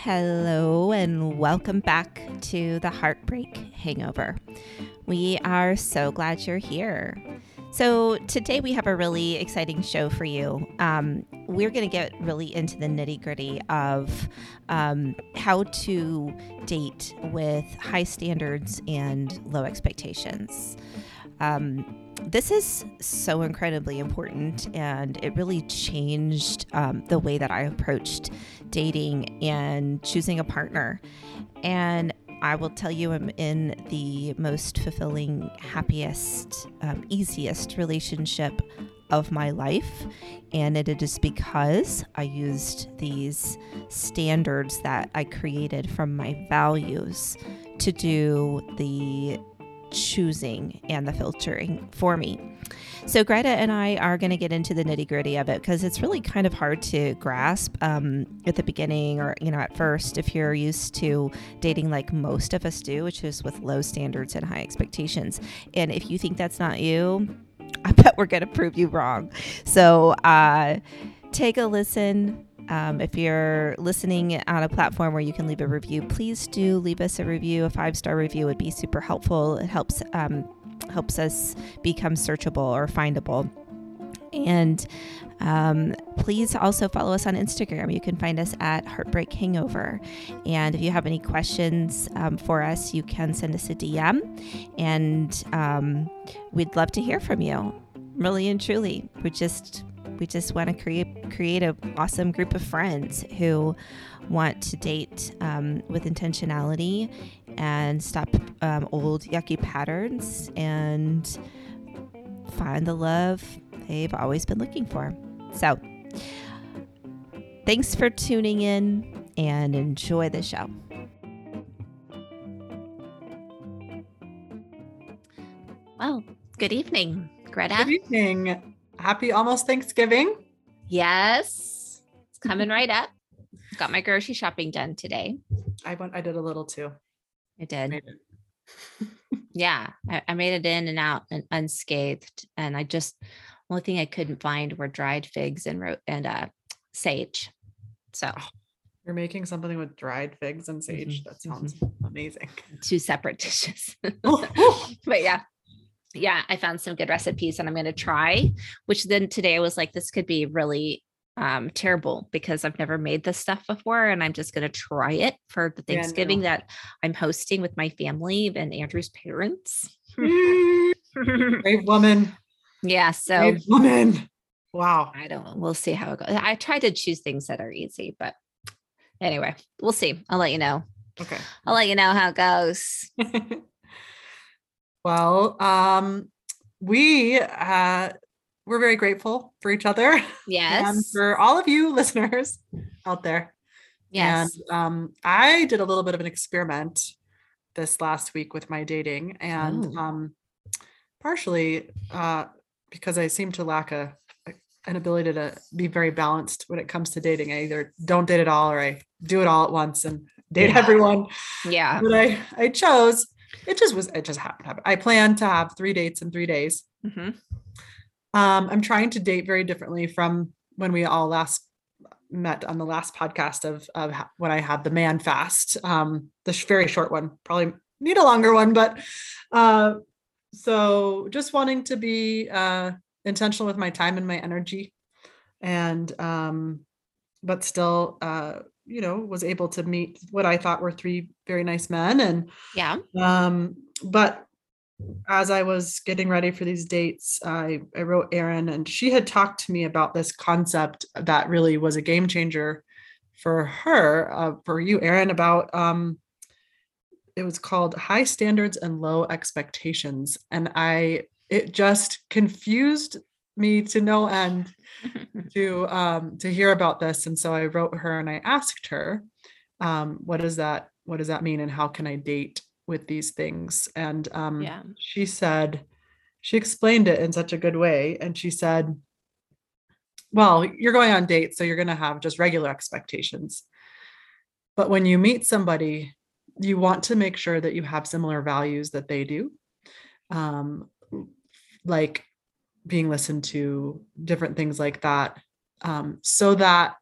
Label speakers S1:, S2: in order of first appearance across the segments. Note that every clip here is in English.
S1: Hello, and welcome back to the Heartbreak Hangover. We are so glad you're here. So, today we have a really exciting show for you. Um, we're going to get really into the nitty gritty of um, how to date with high standards and low expectations. Um, this is so incredibly important, and it really changed um, the way that I approached dating and choosing a partner. And I will tell you, I'm in the most fulfilling, happiest, um, easiest relationship of my life. And it is because I used these standards that I created from my values to do the choosing and the filtering for me. So, Gretta and I are going to get into the nitty gritty of it because it's really kind of hard to grasp um, at the beginning or, you know, at first if you're used to dating like most of us do, which is with low standards and high expectations. And if you think that's not you, I bet we're going to prove you wrong. So, uh, take a listen, um, if you're listening on a platform where you can leave a review, please do leave us a review. A five star review would be super helpful. It helps um, helps us become searchable or findable. And um, please also follow us on Instagram. You can find us at Heartbreak Hangover. And if you have any questions um, for us, you can send us a DM, and um, we'd love to hear from you. Really and truly, we just we just want to create create an awesome group of friends who want to date um, with intentionality and stop um, old yucky patterns and find the love they've always been looking for. So, thanks for tuning in and enjoy the show. Well, good evening, Gretta.
S2: Good evening. Happy almost Thanksgiving.
S1: Yes, it's coming right up. Got my grocery shopping done today.
S2: I went. I did a little too.
S1: I did. yeah, I, I, made it in and out and unscathed. And I just only thing I couldn't find were dried figs and ro- and uh, sage. So oh,
S2: you're making something with dried figs and sage. Mm-hmm. That sounds mm-hmm. amazing.
S1: Two separate dishes. but yeah, yeah, I found some good recipes and I'm going to try, which then today I was like, this could be really um, terrible because I've never made this stuff before. And I'm just going to try it for the Thanksgiving yeah, no. that I'm hosting with my family and Andrew's parents.
S2: Brave woman.
S1: Yeah. So,
S2: Brave woman. Wow.
S1: I don't, we'll see how it goes. I try to choose things that are easy, but anyway, we'll see. I'll let you know.
S2: Okay.
S1: I'll let you know how it goes.
S2: Well, um, we uh, we're very grateful for each other.
S1: Yes.
S2: and for all of you listeners out there.
S1: Yes.
S2: And um, I did a little bit of an experiment this last week with my dating, and oh. um, partially uh, because I seem to lack a, a an ability to be very balanced when it comes to dating. I either don't date at all or I do it all at once and date
S1: yeah.
S2: everyone.
S1: Yeah.
S2: But I I chose it just was it just happened. I plan to have three dates in three days. Mm-hmm. Um, I'm trying to date very differently from when we all last met on the last podcast of of when I had the man fast. Um, the sh- very short one, probably need a longer one, but uh, so just wanting to be uh, intentional with my time and my energy, and um, but still uh, you know was able to meet what i thought were three very nice men and
S1: yeah.
S2: um but as i was getting ready for these dates i i wrote erin and she had talked to me about this concept that really was a game changer for her uh, for you erin about um it was called high standards and low expectations. And i it just confused me to no end to um to hear about this and so i wrote her and i asked her um what does that what does that mean and how can i date with these things? And um
S1: yeah.
S2: she said she explained it in such a good way and she said well you're going on dates so you're going to have just regular expectations. But when you meet somebody you want to make sure that you have similar values that they do. Um like being listened to, different things like that, um, so that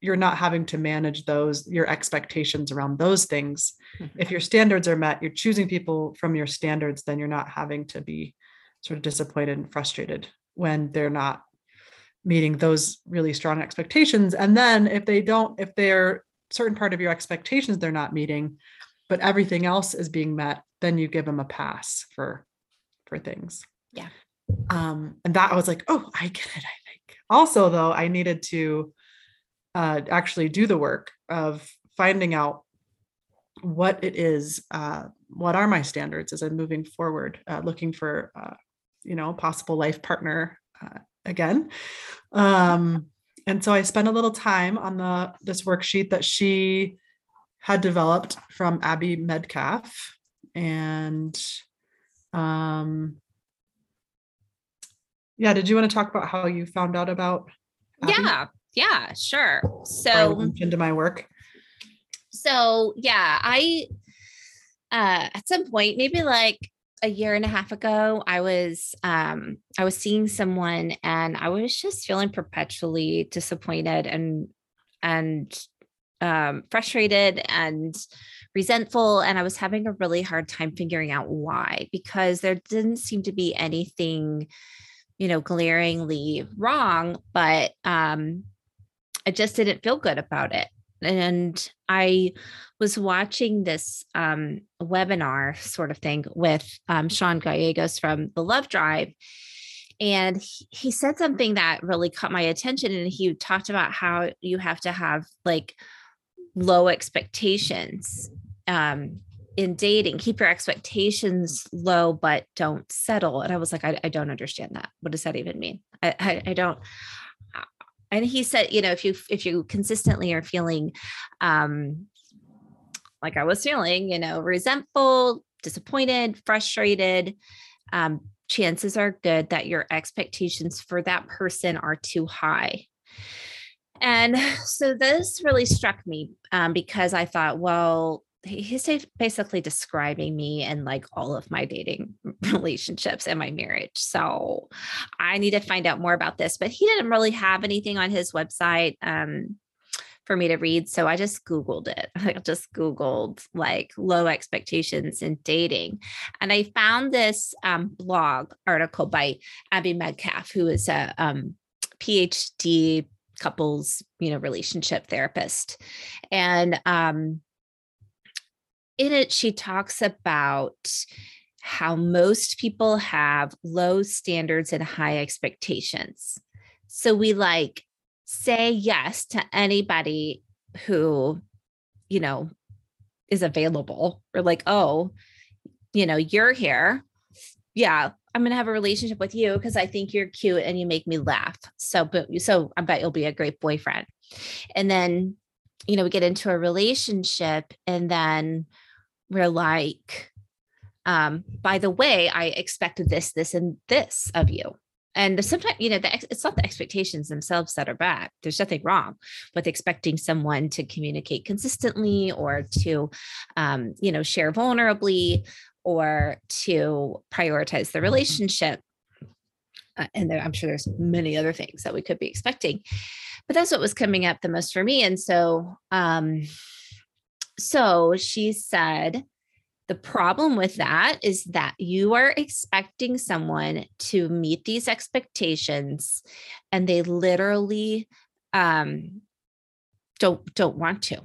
S2: you're not having to manage those your expectations around those things
S1: Mhm.
S2: if your standards are met you're choosing people from your standards then you're not having to be sort of disappointed and frustrated when they're not meeting those really strong expectations and then if they don't if they're certain part of your expectations they're not meeting but everything else is being met then you give them a pass for for things
S1: Yeah.
S2: Um and that I was like oh i get it i think also though i needed to uh actually do the work of finding out what it is uh what are my standards as i'm moving forward uh, looking for uh you know possible life partner uh, again. Um and so i spent a little time on the this worksheet that she had developed from abby medcalf. And um yeah did you want to talk about how you found out about Abby?
S1: Yeah, yeah, sure. So
S2: into my work
S1: so yeah, I uh at some point, maybe like a year and a half ago, I was um I was seeing someone and I was just feeling perpetually disappointed and and um frustrated and resentful and I was having a really hard time figuring out why because there didn't seem to be anything you know glaringly wrong but um I just didn't feel good about it and I was watching this um, webinar sort of thing with um, Sean Gallegos from the Love Drive. And he, said something that really caught my attention. And he talked about how you have to have like low expectations um, in dating, keep your expectations low, but don't settle. And I was like, I, I don't understand that. What does that even mean? I, I, I don't and he said you know if you if you consistently are feeling um like i was feeling you know resentful disappointed frustrated um chances are good that your expectations for that person are too high and so this really struck me um, because i thought well he's basically describing me and like all of my dating relationships and my marriage. So I need to find out more about this, but he didn't really have anything on his website um, for me to read. So I just Googled it. I just Googled like low expectations in dating. And I found this um, blog article by Abby Medcalf, who is a um, PhD couples, you know, relationship therapist. And um, in it, she talks about how most people have low standards and high expectations. So we like say yes to anybody who, you know, is available. We're like, oh, you know, you're here. Yeah, I'm gonna have a relationship with you because I think you're cute and you make me laugh. So, but so I bet you'll be a great boyfriend. And then, you know, we get into a relationship and then we're like, um, by the way, I expected this, this, and this of you. And sometimes, you know, the, ex- it's not the expectations themselves that are bad. There's nothing wrong with expecting someone to communicate consistently or to, um, you know, share vulnerably or to prioritize the relationship. Uh, and there, I'm sure there's many other things that we could be expecting, but that's what was coming up the most for me. And so, um, so she said, the problem with that is that you are expecting someone to meet these expectations and they literally um, don't don't want to.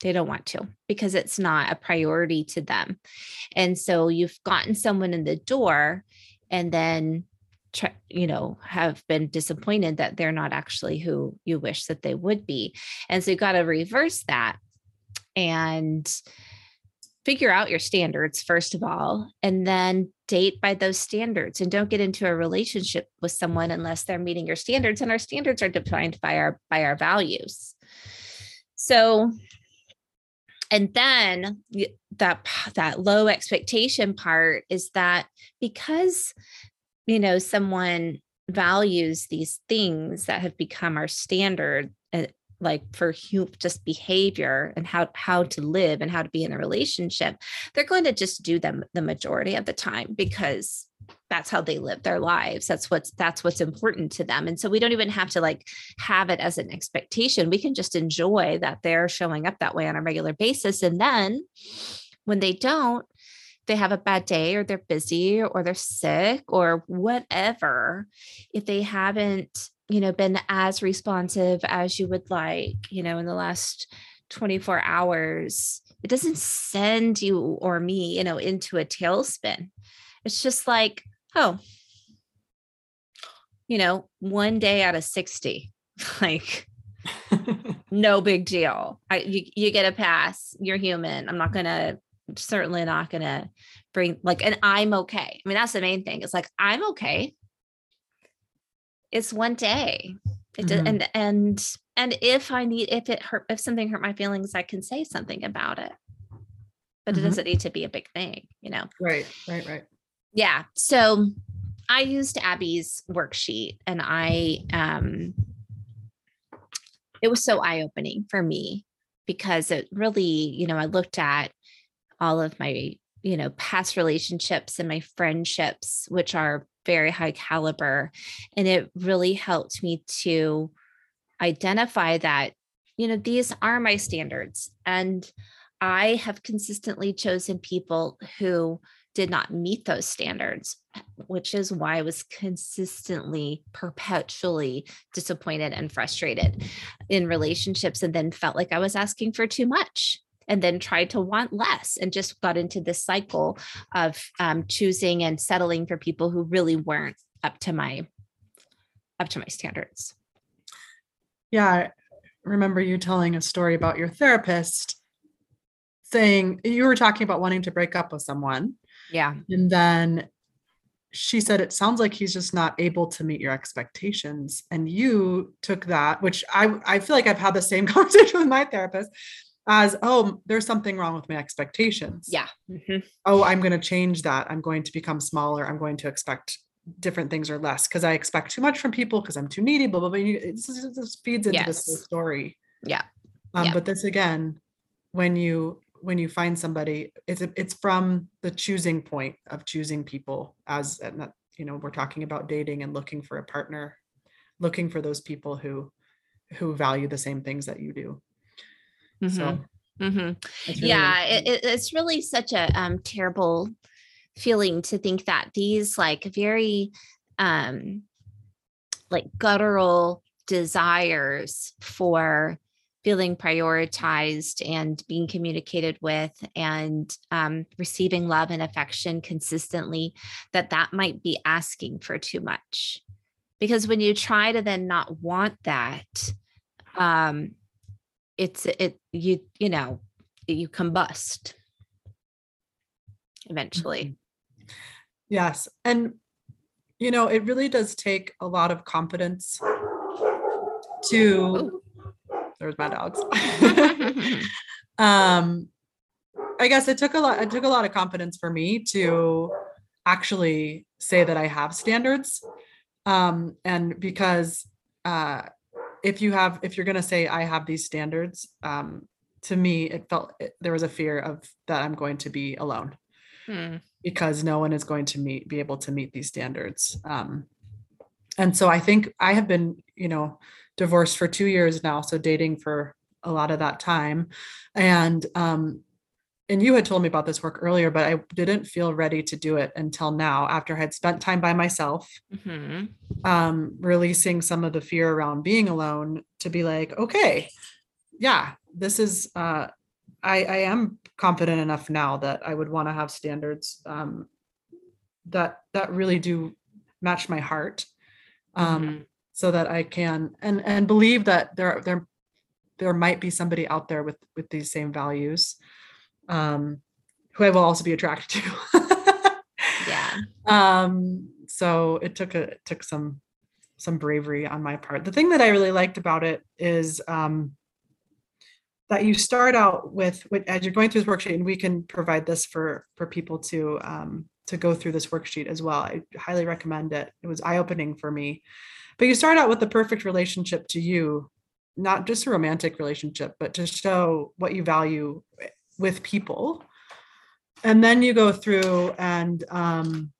S1: They don't want to because it's not a priority to them. And so you've gotten someone in the door and then you know have been disappointed that they're not actually who you wish that they would be. And so you got to reverse that and figure out your standards first of all and then date by those standards and don't get into a relationship with someone unless they're meeting your standards and our standards are defined by our by our values. So and then that that low expectation part is that because you know someone values these things that have become our standard uh, like for just behavior and how how to live and how to be in a relationship they're going to just do them the majority of the time because that's how they live their lives. That's what's that's what's important to them. And so we don't even have to like have it as an expectation. We can just enjoy that they're showing up that way on a regular basis. And then when they don't they have a bad day or they're busy or they're sick or whatever if they haven't you know been as responsive as you would like you know in the last 24 hours it doesn't send you or me you know into a tailspin it's just like oh, you know, one day out of 60, like no big deal. I you, you get a pass. You're human. I'm not gonna certainly not gonna bring like and I'm okay. I mean, that's the main thing. It's like I'm okay. It's one day. It mm-hmm. and and and if I need if it hurt if something hurt my feelings, I can say something about it. But mm-hmm. it doesn't need to be a big thing, you know.
S2: Right, right, right.
S1: Yeah. So I used Abby's worksheet and I um it was so eye-opening for me because it really, you know, I looked at all of my, you know, past relationships and my friendships, which are very high caliber. And it really helped me to identify that, you know, these are my standards. And I have consistently chosen people who did not meet those standards, which is why I was consistently, perpetually disappointed and frustrated in relationships, and then felt like I was asking for too much. And then tried to want less and just got into this cycle of um, choosing and settling for people who really weren't up to my up to my standards.
S2: Yeah, I remember you telling a story about your therapist saying you were talking about wanting to break up with someone
S1: yeah.
S2: And then she said, It sounds like he's just not able to meet your expectations. And you took that, which I, I feel like I've had the same conversation with my therapist as, Oh, there's something wrong with my expectations.
S1: Yeah. Mm-hmm.
S2: Oh, I'm going to change that. I'm going to become smaller. I'm going to expect different things or less because I expect too much from people because I'm too needy, blah, blah, blah. It just, feeds into yes. this story.
S1: Yeah.
S2: Um,
S1: yeah.
S2: But this again, when you when you find somebody it's it's from the choosing point of choosing people as and that, you know we're talking about dating and looking for a partner looking for those people who who value the same things that you do mm-hmm. so
S1: mm-hmm. really yeah it, it's really such a um, terrible feeling to think that these like very um like guttural desires for feeling prioritized and being communicated with and um, receiving love and affection consistently that that might be asking for too much because when you try to then not want that um it's it you you know you combust eventually
S2: yes and you know it really does take a lot of confidence to there's my dogs. um, I guess it took a lot. It took a lot of confidence for me to actually say that I have standards, um, and because uh, if you have, if you're going to say I have these standards, um, to me it felt it, there was a fear of that I'm going to be alone hmm. because no one is going to meet be able to meet these standards. Um, and so I think I have been, you know, divorced for two years now, so dating for a lot of that time. And um, and you had told me about this work earlier, but I didn't feel ready to do it until now, after I had spent time by myself, mm-hmm. um, releasing some of the fear around being alone to be like, okay, yeah, this is uh, I, I am confident enough now that I would want to have standards um, that that really do match my heart. Um, mm-hmm so that I can and and believe that there there there might be somebody out there with with these same values um who I will also be attracted
S1: to. yeah.
S2: Um so it took a it took some some bravery on my part. The thing that I really liked about it is um that you start out with, with as you're going through this worksheet and we can provide this for for people to um to go through this worksheet as well. I highly recommend it. It was eye-opening for me but you start out with the perfect relationship to you, not just a romantic relationship, but to show what you value with people. And then you go through and um,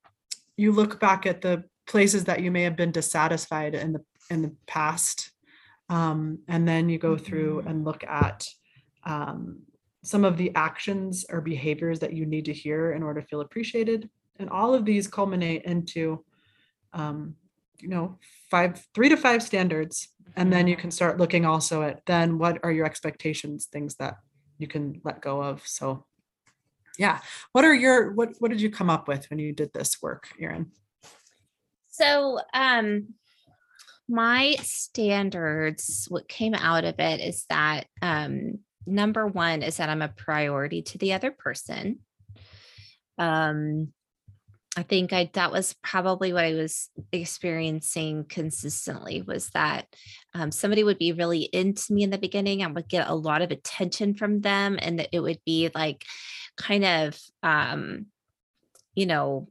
S2: you look back at the places that you may have been dissatisfied in the in the past um, and then you go through
S1: Mhm.
S2: and look at um, some of the actions or behaviors that you need to hear in order to feel appreciated and all of these culminate into um, you know five three to five standards and then you can start looking also at then what are your expectations things that you can let go of so yeah what are your what what did you come up with when you did this work erin
S1: So, um, my standards, what came out of it is that um, number one is that I'm a priority to the other person. Um, I think I that was probably what I was experiencing consistently was that um, somebody would be really into me in the beginning. I would get a lot of attention from them, and that it would be like kind of um, you know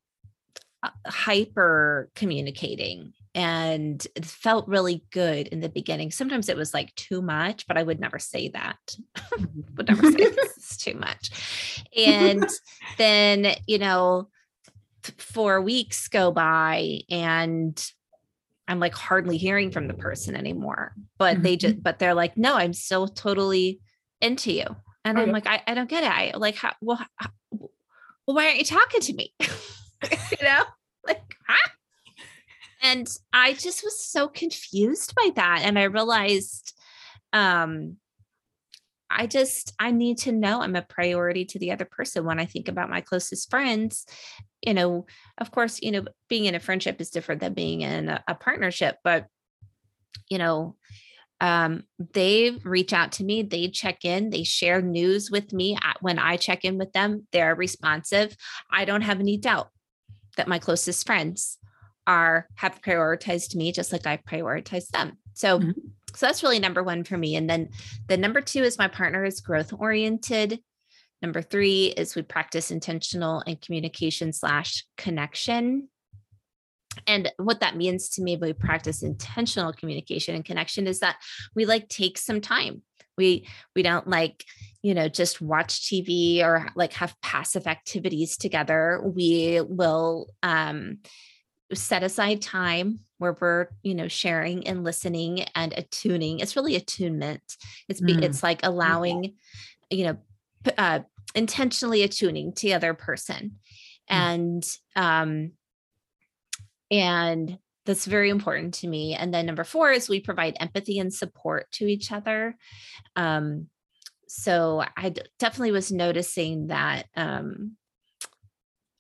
S1: uh, hyper communicating and it felt really good in the beginning. Sometimes it was like too much, but I would never say that. would never say this is too much. And then, you know, four weeks go by and I'm like hardly hearing from the person anymore. But they just, but they're like, no, I'm still totally into you. And I'm like, I, I don't get it. I like, how, well, how, well, why aren't you talking to me? you know, like, huh? And I just was so confused by that. And I realized, um, I just I need to know I'm a priority to the other person when I think about my closest friends. You know, of course, you know, being in a friendship is different than being in a, a partnership, but you know, um, they reach out to me, they check in, they share news with me when I check in with them. They're responsive. I don't have any doubt that my closest friends are have prioritized me just like I prioritize them. So
S2: Mhm.
S1: so that's really number one for me. And then the number two is my partner is growth oriented. Number three is we practice intentional and communication slash connection. And what that means to me, we practice intentional communication and connection is that we like take some time. We we don't like, you know, just watch TV or like have passive activities together. We will um set aside time where we're you know sharing and listening and attuning it's really attunement it's be,
S2: Mm.
S1: it's like allowing you know uh intentionally attuning to the other person. And um and that's very important to me. And then number four is we provide empathy and support to each other. Um so i d- definitely was noticing that um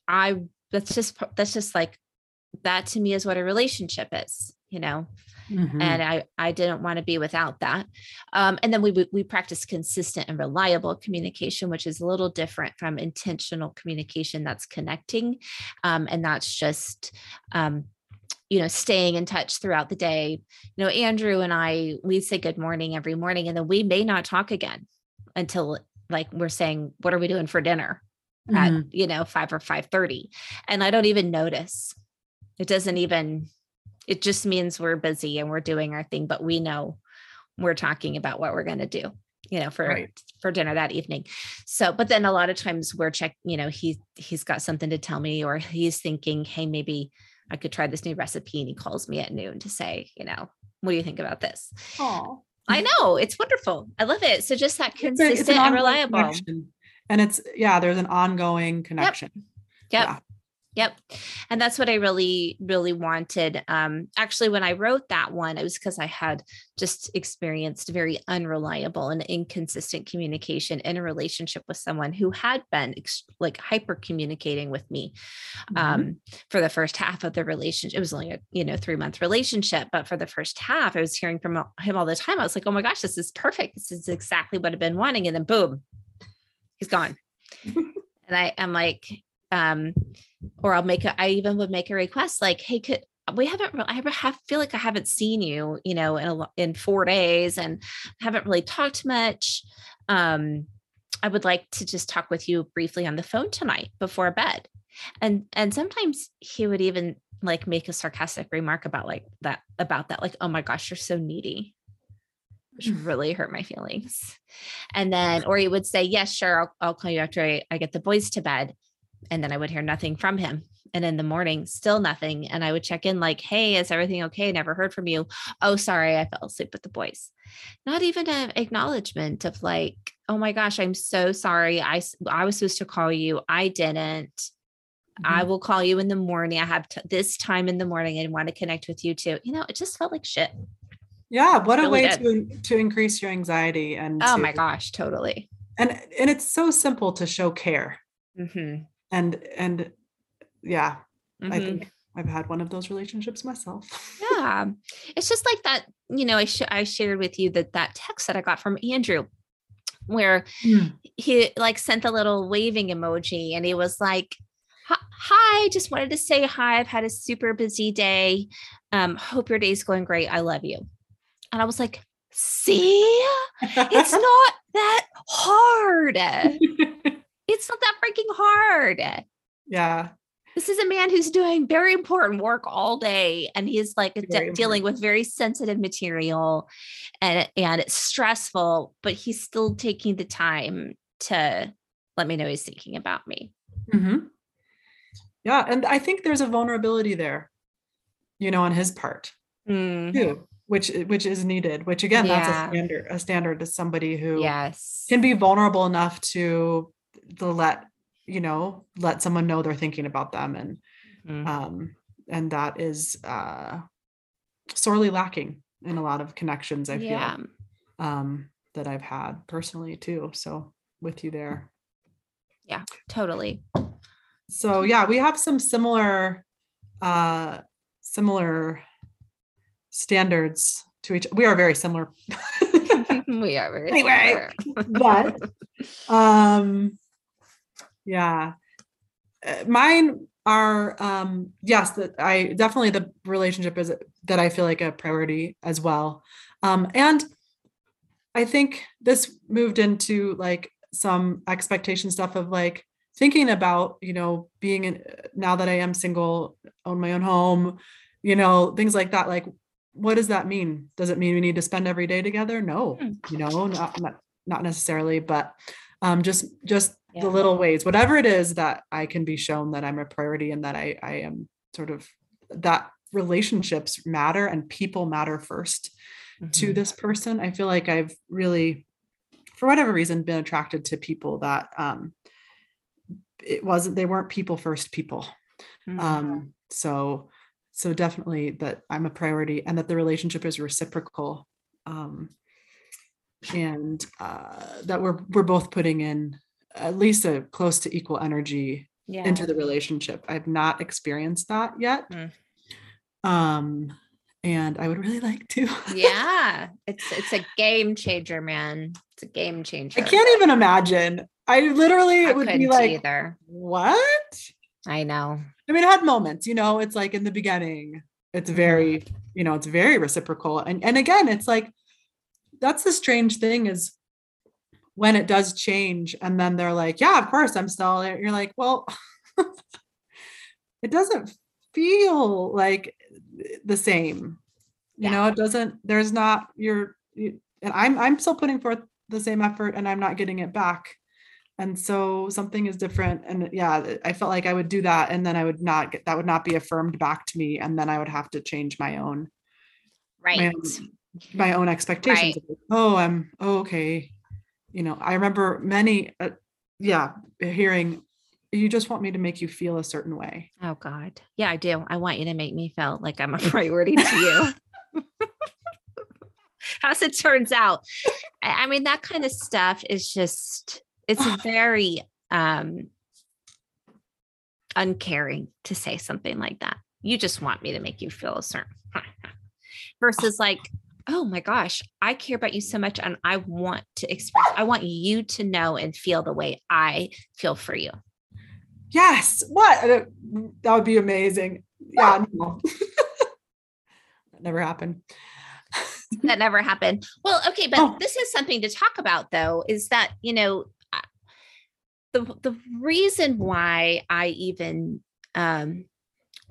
S1: i that's just that's just like that to me is what a relationship is you know
S2: Mhm.
S1: and i i didn't want to be without that um, and then we we- practice consistent and reliable communication which is a little different from intentional communication that's connecting um, and that's just um, you know staying in touch throughout the day you know andrew and i we say good morning every morning and then we may not talk again until like we're saying what are we doing for dinner at
S2: Mhm.
S1: you know 5 or 5:30 and I don't even notice. It doesn't even it just means we're busy and we're doing our thing but we know we're talking about what we're going to do, you know, for
S2: Right.
S1: for dinner that evening. So but then a lot of times we're check, you know, he he's got something to tell me or he's thinking, "Hey, maybe I could try this new recipe." And he calls me at noon to say, you know, "What do you think about this?"
S2: Aw.
S1: I know, it's wonderful. I love it. So just that
S2: It's a- it's
S1: consistent
S2: an
S1: and reliable.
S2: connection. And it's yeah, there's an ongoing connection.
S1: Yep.
S2: Yeah.
S1: Yep. And that's what I really, really wanted. Um, actually, when I wrote that one, it was because I had just experienced very unreliable and inconsistent communication in a relationship with someone who had been ex- like hyper communicating with me
S2: Mhm.
S1: um, for the first half of the relationship. It was only a you know three month relationship, but for the first half, I was hearing from him all the time. I was like, oh my gosh, this is perfect. This is exactly what I've been wanting. And then boom, he's gone. and I am like, um, or I'll make a, I even would make a request like, hey, could we haven't really, I have feel like I haven't seen you, you know, in a, in four days and haven't really talked much. Um, I would like to just talk with you briefly on the phone tonight before bed. And and sometimes he would even like make a sarcastic remark about like that about that, like, oh my gosh, you're so needy. Which really hurt my feelings. And then, or he would say, Yes, sure, I'll, I'll call you after I, I get the boys to bed. And then I would hear nothing from him and in the morning, still nothing. And I would check in, like, hey, is everything okay? Never heard from you. Oh, sorry, I fell asleep with the boys. Not even an acknowledgement of, like, oh my gosh, I'm so sorry. I, I was supposed to call you. I didn't. Mm-hmm. I will call you in the morning. I have t- this time in the morning and want to connect with you too. You know, it just felt like shit.
S2: Yeah, what a way to to increase your anxiety and
S1: oh
S2: to,
S1: my gosh, totally.
S2: And and it's so simple to show care.
S1: Mm-hmm.
S2: And and yeah,
S1: Mm-hmm.
S2: I think I've had one of those relationships myself.
S1: yeah, it's just like that. You know, I sh- I shared with you that that text that I got from Andrew, where
S2: Mm.
S1: he like sent the little waving emoji, and he was like, "Hi- "Hi, just wanted to say hi. I've had a super busy day. Um, hope your day's going great. I love you." And I was like, "See, it's not that hard. It's not that freaking hard."
S2: yeah.
S1: this is a man who's doing very important work all day and he's like de- dealing with very sensitive material and and it's stressful but he's still taking the time to let me know he's thinking about me
S2: hmm Yeah, and I think there's a vulnerability there, you know, on his part
S1: Mhm.
S2: too, which which is needed. Which again, that's a standard. A standard is somebody who
S1: yes
S2: can be vulnerable enough to to let you know let someone know they're thinking about them, and
S1: Mhm.
S2: um, and that is uh, sorely lacking in a lot of connections. I
S1: yeah
S2: feel um, that I've had personally too. So with you there.
S1: Yeah, totally
S2: so yeah we have some similar uh similar standards to each we are very similar
S1: we are very
S2: Anyway.
S1: similar.
S2: but um yeah. Uh, mine are um yes that i definitely the relationship is that i feel like a priority as well. Um and i think this moved into like some expectation stuff of like thinking about you know being in now that i am single own my own home you know things like that like what does that mean? Does it mean we need to spend every day together? No
S1: Hmm.
S2: you know not not, not necessarily but um just just
S1: Yeah.
S2: the little ways whatever it is that i can be shown that i'm a priority and that i i am sort of that relationships matter and people matter first to
S1: Mhm.
S2: this person i feel like i've really for whatever reason been attracted to people that um it wasn't they weren't people first people
S1: Mhm.
S2: um so so definitely that i'm a priority and that the relationship is reciprocal um and uh that we're we're both putting in at least a close to equal energy
S1: yeah.
S2: into the relationship. I've not experienced that yet.
S1: Mm.
S2: um and i would really like to.
S1: Yeah it's it's a game changer man. It's a game changer.
S2: i can't even imagine. I literally
S1: I
S2: it would be like
S1: either.
S2: what?
S1: I know.
S2: I mean, I had moments, you know, it's like in the beginning, it's very, you know, it's very reciprocal. And and again, it's like that's the strange thing is when it does change, and then they're like, Yeah, of course, I'm still there. You're like, well, it doesn't feel like the same. You
S1: Yeah.
S2: know, it doesn't, there's not your you- and I'm I'm still putting forth the same effort and I'm not getting it back and so something is different and yeah i felt like i would do that and then i would not get that would not be affirmed back to me and then i would have to change my own
S1: right
S2: my own, my own expectations
S1: Right.
S2: oh i'm oh, okay you know i remember many uh, yeah hearing you just want me to make you feel a certain way
S1: Oh God. Yeah, I do. I want you to make me feel like I'm a priority to you. As it turns out. I mean, that kind of stuff is just it's very um uncaring to say something like that. You just want me to make you feel a certain versus like, oh my gosh, I care about you so much and I want to express, I want you to know and feel the way I feel for you.
S2: yes what Uh, that would be amazing yeah no. that never happened
S1: that never happened. Well, okay, but
S2: Oh.
S1: this is something to talk about though, is that, you know, the the reason why I even um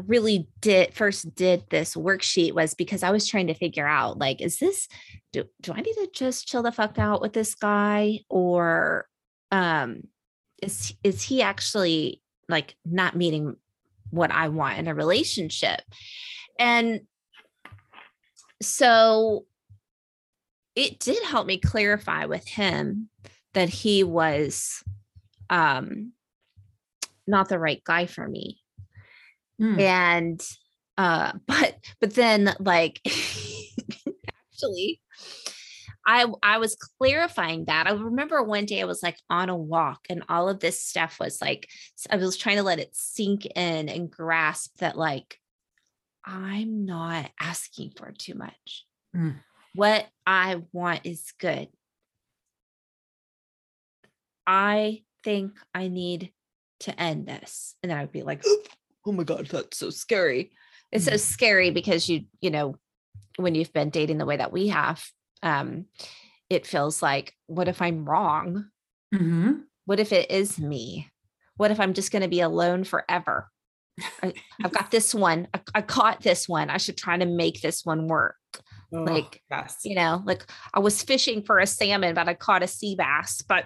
S1: really did first did this worksheet was because I was trying to figure out like is this do, do I need to just chill the fuck out with this guy or um is is he actually like not meeting what I want in a relationship. And so it did help me clarify with him that he was um not the right guy for me.
S2: Mm.
S1: And uh but but then like actually I I was clarifying that. I remember one day I was like on a walk and all of this stuff was like I was trying to let it sink in and grasp that like I'm not asking for too much.
S2: Mm.
S1: What I want is good. I think I need to end this. And then I'd be like, oh my God, that's so scary. It's so
S2: Mhm.
S1: scary because you, you know, when you've been dating the way that we have, um, it feels like, what if I'm wrong?
S2: Mhm.
S1: What if it is me? What if I'm just going to be alone forever? I, I've got this one. I, I caught this one. I should try to make this one work.
S2: Oh,
S1: Like,
S2: yes.
S1: You know, like I was fishing for a salmon, but I caught a sea bass, but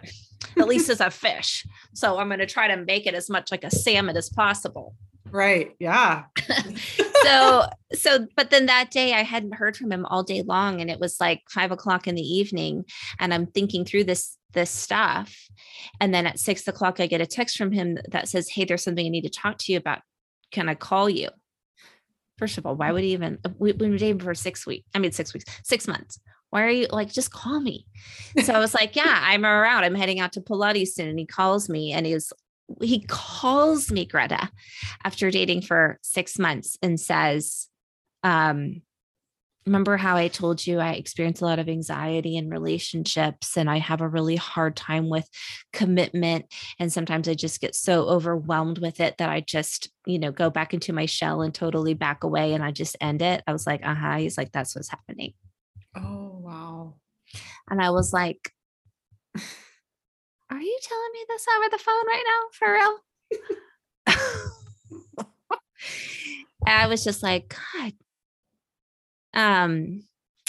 S1: at least it's a fish. So I'm going to try to make it as much like a salmon as possible.
S2: Right. Yeah.
S1: so so but then that day i hadn't heard from him all day long and it was like five o'clock in the evening and i'm thinking through this this stuff and then at six o'clock i get a text from him that says hey there's something i need to talk to you about can i call you first of all why would he even uh, we, we've been dating for six weeks i mean six weeks six months why are you like just call me so i was like yeah i'm around i'm heading out to pilates soon and he calls me and he's he calls me gretta after dating for six months and says, um, remember how I told you I experience a lot of anxiety in relationships and I have a really hard time with commitment. And sometimes I just get so overwhelmed with it that I just, you know, go back into my shell and totally back away and I just end it. I was like, uh huh. He's like, that's what's happening.
S2: Oh wow.
S1: And I was like, are you telling me this over the phone right now? For real? I was just like, God. Um,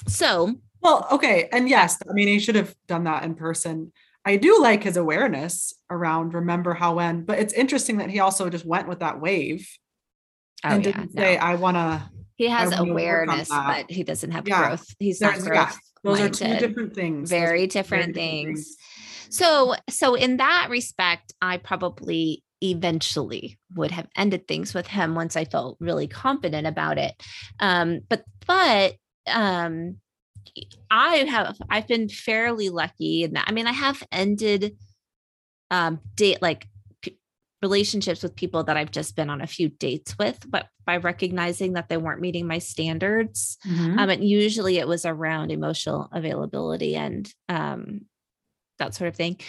S1: so
S2: Well, okay. And yes, I mean, he should have done that in person. I do like his awareness around remember how when, but it's interesting that he also just went with that wave
S1: oh,
S2: and
S1: yeah,
S2: didn't
S1: no.
S2: say, I want to.
S1: he has awareness, but he doesn't have
S2: Yeah.
S1: growth. He's not growth.
S2: yeah, those are two different things. Those
S1: Very
S2: two
S1: different things. So, so in that respect, I probably eventually would have ended things with him once I felt really confident about it. Um, but, but, um, I have, I've been fairly lucky in that. I mean, I have ended, um, date like p- relationships with people that I've just been on a few dates with, but by recognizing that they weren't meeting my standards,
S2: Mhm.
S1: um, and usually it was around emotional availability and um, that sort of thing.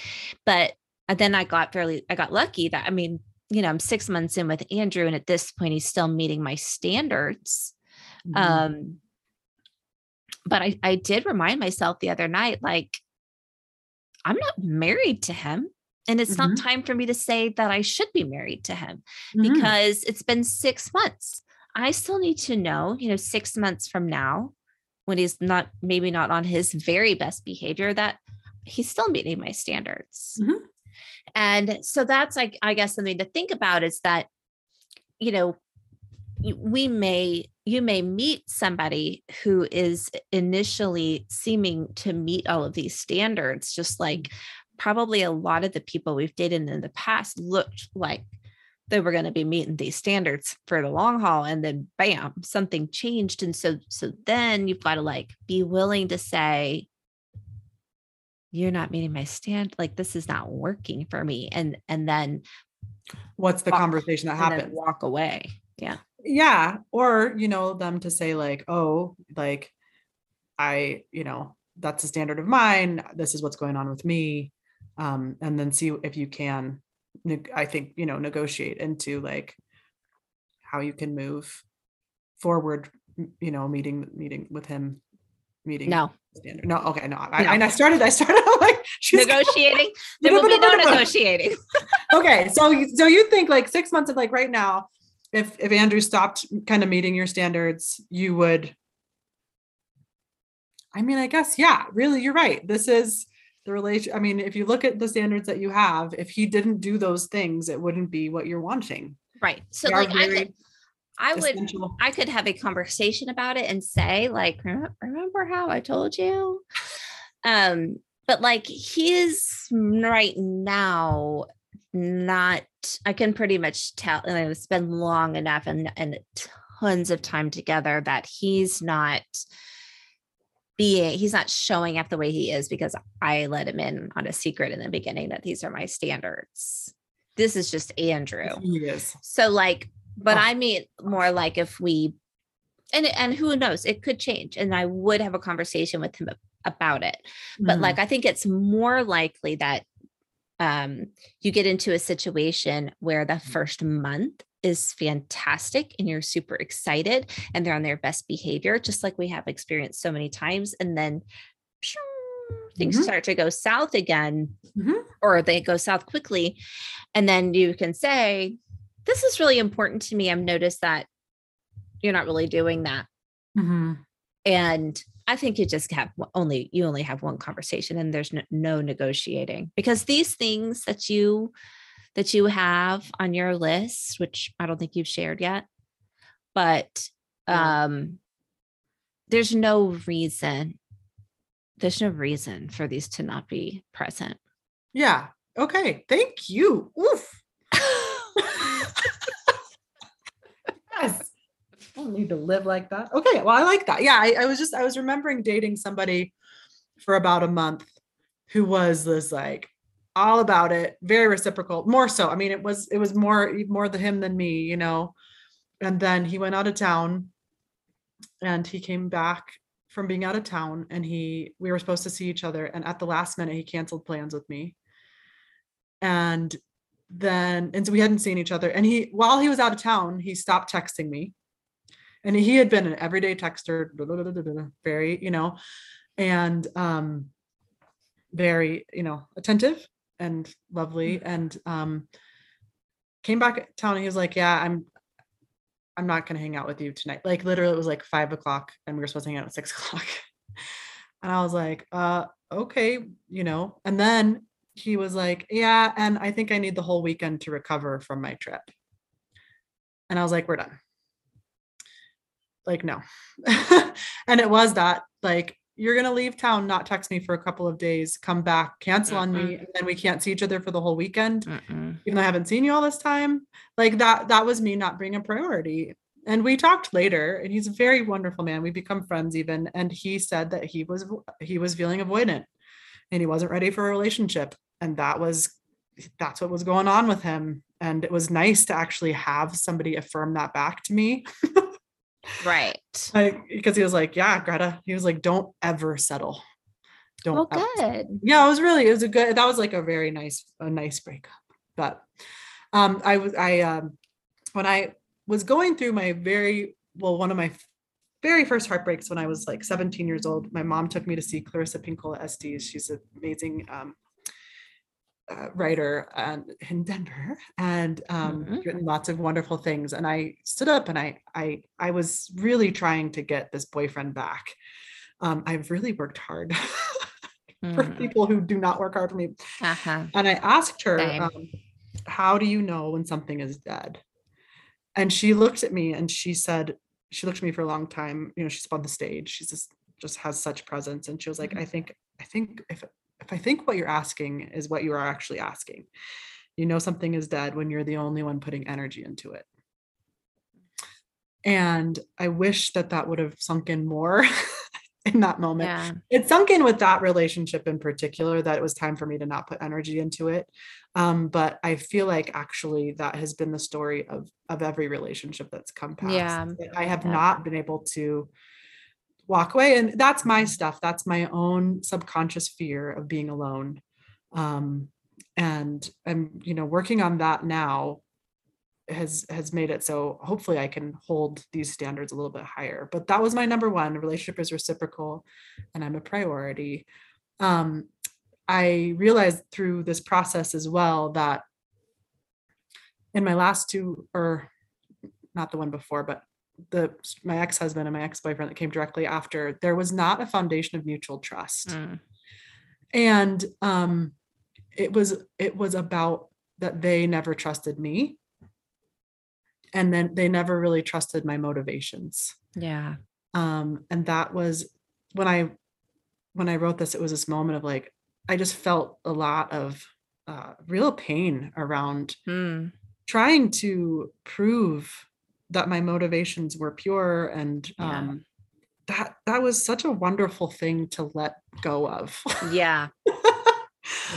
S1: But uh, then I got fairly, I got lucky that I mean, you know, I'm six months in with Andrew, and at this point, he's still meeting my standards.
S2: Mhm.
S1: Um, but I, I did remind myself the other night, like, I'm not married to him. And it's not
S2: Mhm.
S1: time for me to say that I should be married to him
S2: Mhm.
S1: because it's been six months. I still need to know, you know, six months from now, when he's not maybe not on his very best behavior, that he's still meeting my standards.
S2: Mhm.
S1: And so that's like, I guess, something to think about is that, you know, we may, you may meet somebody who is initially seeming to meet all of these standards, just like probably a lot of the people we've dated in the past looked like they were going to be meeting these standards for the long haul and then bam something changed and so so then you've got to like be willing to say you're not meeting my stand like this is not working for me and and then
S2: What's the
S1: walk-
S2: conversation that happens?
S1: walk away yeah
S2: yeah or you know them to say like oh like i you know that's a standard of mine this is what's going on with me um and then see if you can i think you know negotiate into like how you can move forward you know meeting meeting with him meeting
S1: no.
S2: standard. No okay no i,
S1: No.
S2: I, I started i started like she's
S1: negotiating? There will be no negotiating.
S2: Okay so so you think like six months of like right now if if andrew stopped kind of meeting your standards you would i mean i guess yeah really you're right. This is the relation i mean if you look at the standards that you have if he didn't do those things it wouldn't be what you're wanting.
S1: Right. So like I
S2: very
S1: could I would
S2: essential.
S1: I could have a conversation about it and say, like, remember how I told you? Um, but like he's right now not I can pretty much tell and it's been long enough and and tons of time together that he's not being he's not showing up the way he is because I let him in on a secret in the beginning that these are my standards. This is just Andrew.
S2: He is.
S1: So like, but
S2: Oh.
S1: I mean more like if we and and who knows, it could change. And I would have a conversation with him about it. But
S2: Mhm.
S1: like I think it's more likely that um you get into a situation where the first month is fantastic and you're super excited and they're on their best behavior, just like we have experienced so many times. And then things
S2: Mhm.
S1: start to go south again
S2: Mhm.
S1: or they go south quickly. And then you can say, This is really important to me. I've noticed that you're not really doing that.
S2: Mhm.
S1: And I think you just have only you only have one conversation and there's no, no negotiating because these things that you that you have on your list, which I don't think you've shared yet, but um there's no reason there's no reason for these to not be present.
S2: Yeah. Okay. Thank you. Oof. Yes. I don't need to live like that. Okay. Well, I like that. Yeah. I, I was just, I was remembering dating somebody for about a month who was this like all about it, very reciprocal, more so. I mean, it was, it was more, more the him than me, you know. And then he went out of town and he came back from being out of town and he, we were supposed to see each other. And at the last minute, he canceled plans with me and then and so we hadn't seen each other. And he while he was out of town he stopped texting me. And he had been an everyday texter blah, blah, blah, blah, blah, very you know and um very you know attentive and lovely. And um came back town and he was like yeah i'm i'm not going to hang out with you tonight. Like literally it was like five o'clock and we were supposed to hang out at six o'clock. And i was like uh okay you know? And then he was like, Yeah, and I think I need the whole weekend to recover from my trip. And I was like, We're done. Like, no. and it was that, like, you're going to leave town, not text me for a couple of days, come back, cancel on me, and then we can't see each other for the whole weekend,
S1: Mm-mm.
S2: even though I haven't seen you all this time. Like, that, that was me not being a priority. And we talked later, and he's a very wonderful man. We become friends even. And he said that he was he was feeling avoidant and he wasn't ready for a relationship and that was that's what was going on with him. And it was nice to actually have somebody affirm that back to me.
S1: Right.
S2: like because he was like yeah gretta he was like don't ever settle. Don't
S1: Well,
S2: ever.
S1: good.
S2: yeah it was really it was a good that was like a very nice a nice breakup. But um i was i um when i was going through my very well one of my very first heartbreaks when i was like 17 years old my mom took me to see clarissa pinkola estés she's an amazing um uh, writer and in denver and um
S1: Mhm.
S2: written lots of wonderful things and i stood up and i i i was really trying to get this boyfriend back um i've really worked hard for
S1: Mm.
S2: people who do not work hard for me.
S1: Uh-huh.
S2: And I asked her, um, How do you know when something is dead? And she looked at me and she said, She looked at me for a long time. You know, she's on the stage. She's just just has such presence. And she was like,
S1: Mhm.
S2: I think, I think if if I think what you're asking is what you are actually asking, you know something is dead when you're the only one putting energy into it. And I wish that that would have sunk in more in that moment
S1: Yeah.
S2: it sunk in with that relationship in particular that it was time for me to not put energy into it um, but i feel like actually that has been the story of of every relationship that's come past
S1: Yeah.
S2: i have
S1: Yeah.
S2: not been able to walk away and that's my stuff that's my own subconscious fear of being alone um, and i'm you know working on that now has has made it so hopefully I can hold these standards a little bit higher. But that was my number one. Relationship is reciprocal, and I'm a priority. Um, I realized through this process as well that in my last two, or not the one before, but the my ex-husband and my ex-boyfriend that came directly after, there was not a foundation of mutual trust
S1: Mm.
S2: and um it was it was about that they never trusted me and then they never really trusted my motivations
S1: Yeah.
S2: um and that was when i when i wrote this it was this moment of like i just felt a lot of uh, real pain around
S1: Hmm.
S2: trying to prove that my motivations were pure and
S1: Yeah.
S2: um that that was such a wonderful thing to let go of
S1: Yeah.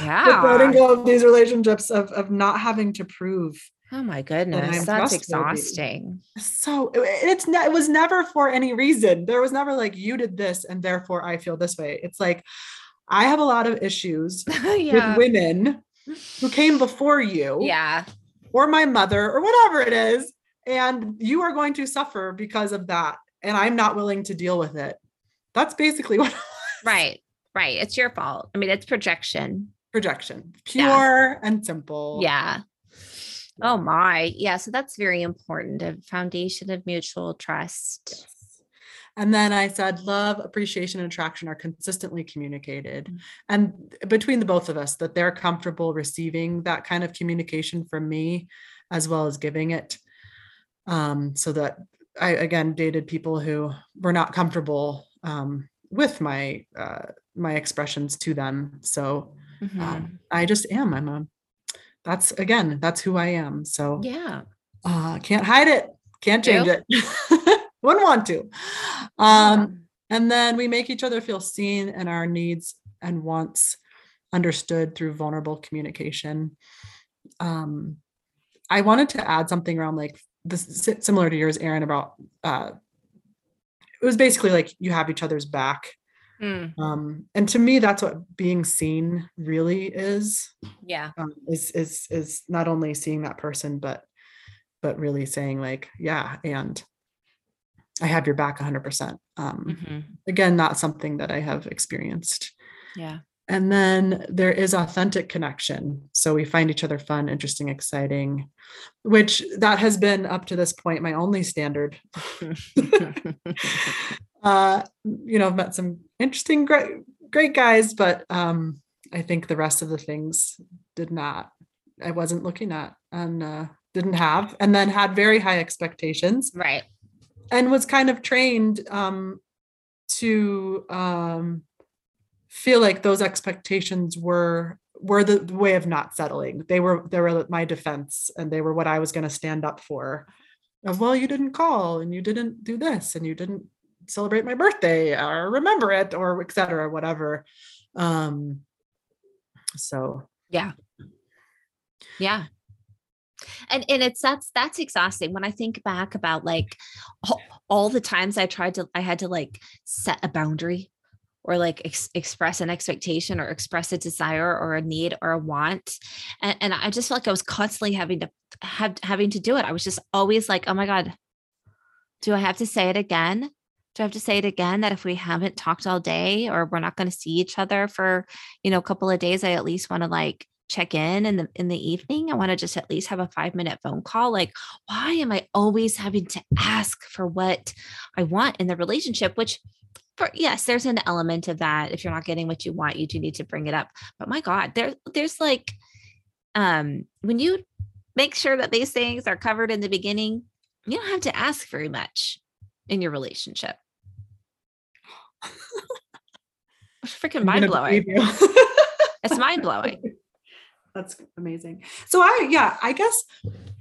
S2: Like letting go of these relationships of of not having to prove
S1: Oh my goodness.
S2: I'm
S1: That's exhausting.
S2: so it- it's ne- it was never for any reason there was never like you did this and therefore i feel this way it's like i have a lot of issues
S1: yeah.
S2: with women who came before you
S1: Yeah.
S2: or my mother or whatever it is and you are going to suffer because of that and i'm not willing to deal with it that's basically what
S1: Right. Right. It's your fault. I mean, it's projection.
S2: projection
S1: Yeah.
S2: pure and simple
S1: Yeah. Oh my. Yeah. So that's very important. A foundation of mutual trust.
S2: Yes. And then I said, love, appreciation, and attraction are consistently communicated.
S1: Mm.
S2: And between the both of us, that they're comfortable receiving that kind of communication from me as well as giving it. Um, so that I again dated people who were not comfortable um, with my uh, my expressions to them. So
S1: Mhm.
S2: um, I just am. I'm a that's again, that's who I am. So
S1: yeah.
S2: uh can't hide it can't change
S1: Nope.
S2: it wouldn't want to um and then we make each other feel seen and our needs and wants understood through vulnerable communication um i wanted to add something around like this similar to yours erin about uh it was basically like you have each other's back
S1: Mm,
S2: um and to me that's what being seen really is
S1: yeah.
S2: um, is is is not only seeing that person but but really saying like yeah and i have your back 100% um
S1: Mhm.
S2: again not something that i have experienced
S1: Yeah.
S2: And then there is authentic connection. So we find each other fun interesting exciting which that has been up to this point my only standard. Uh you know i've met some interesting great great guys but um i think the rest of the things did not i wasn't looking at and uh didn't have and then had very high expectations.
S1: Right.
S2: and was kind of trained um to um feel like those expectations were were the way of not settling. They were they were my defense and they were what i was going to stand up for. Of well you didn't call and you didn't do this and you didn't celebrate my birthday or remember it or et cetera whatever. Um so.
S1: Yeah. Yeah. And and it's that's that's exhausting. When I think back about like all, all the times I tried to I had to like set a boundary or like ex- express an expectation or express a desire or a need or a want and, and I just felt like I was constantly having to have having to do it. I was just always like, "Oh my god, do I have to say it again?" Do I have to say it again that if we haven't talked all day or we're not going to see each other for you know a couple of days i at least want to like check in in the in the evening i want to just at least have a 5 minute phone call like why am i always having to ask for what i want in the relationship which for yes there's an element of that if you're not getting what you want you do need to bring it up. But my god there there's like um when you make sure that these things are covered in the beginning you don't have to ask very much in your relationship. It's freaking mind blowing it's mind blowing
S2: That's amazing. So I yeah, I guess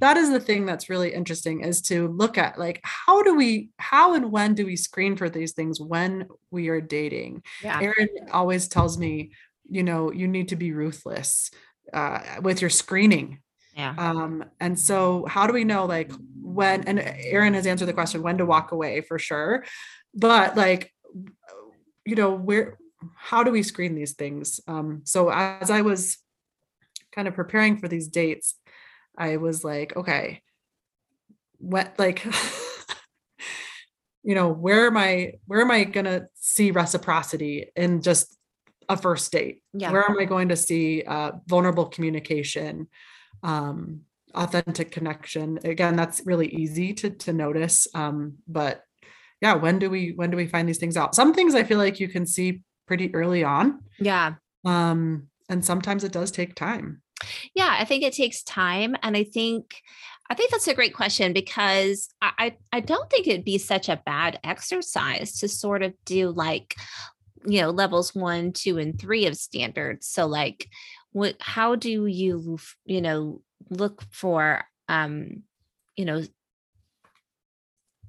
S2: that is the thing that's really interesting is to look at like how do we how and when do we screen for these things when we are dating?
S1: yeah
S2: Erin always tells me, you know, you need to be ruthless uh, with your screening.
S1: yeah
S2: Um, and so how do we know like when and Erin has answered the question when to walk away for sure. But like you know, where how do we screen these things? Um, so as I was kind of preparing for these dates, I was like, okay, what like you know, where am I where am I gonna see reciprocity in just a first date?
S1: Yeah.
S2: Where am I going to see uh, vulnerable communication? um, authentic connection. Again, that's really easy to to notice. Um, but yeah, when do we when do we find these things out? Some things I feel like you can see pretty early on.
S1: yeah
S2: Um, and sometimes it does take time.
S1: Yeah, I think it takes time. And I think I think that's a great question because I, I don't think it'd be such a bad exercise to sort of do like, you know, levels one, two, and three of standards. So like what how do you, you know, look for um, you know,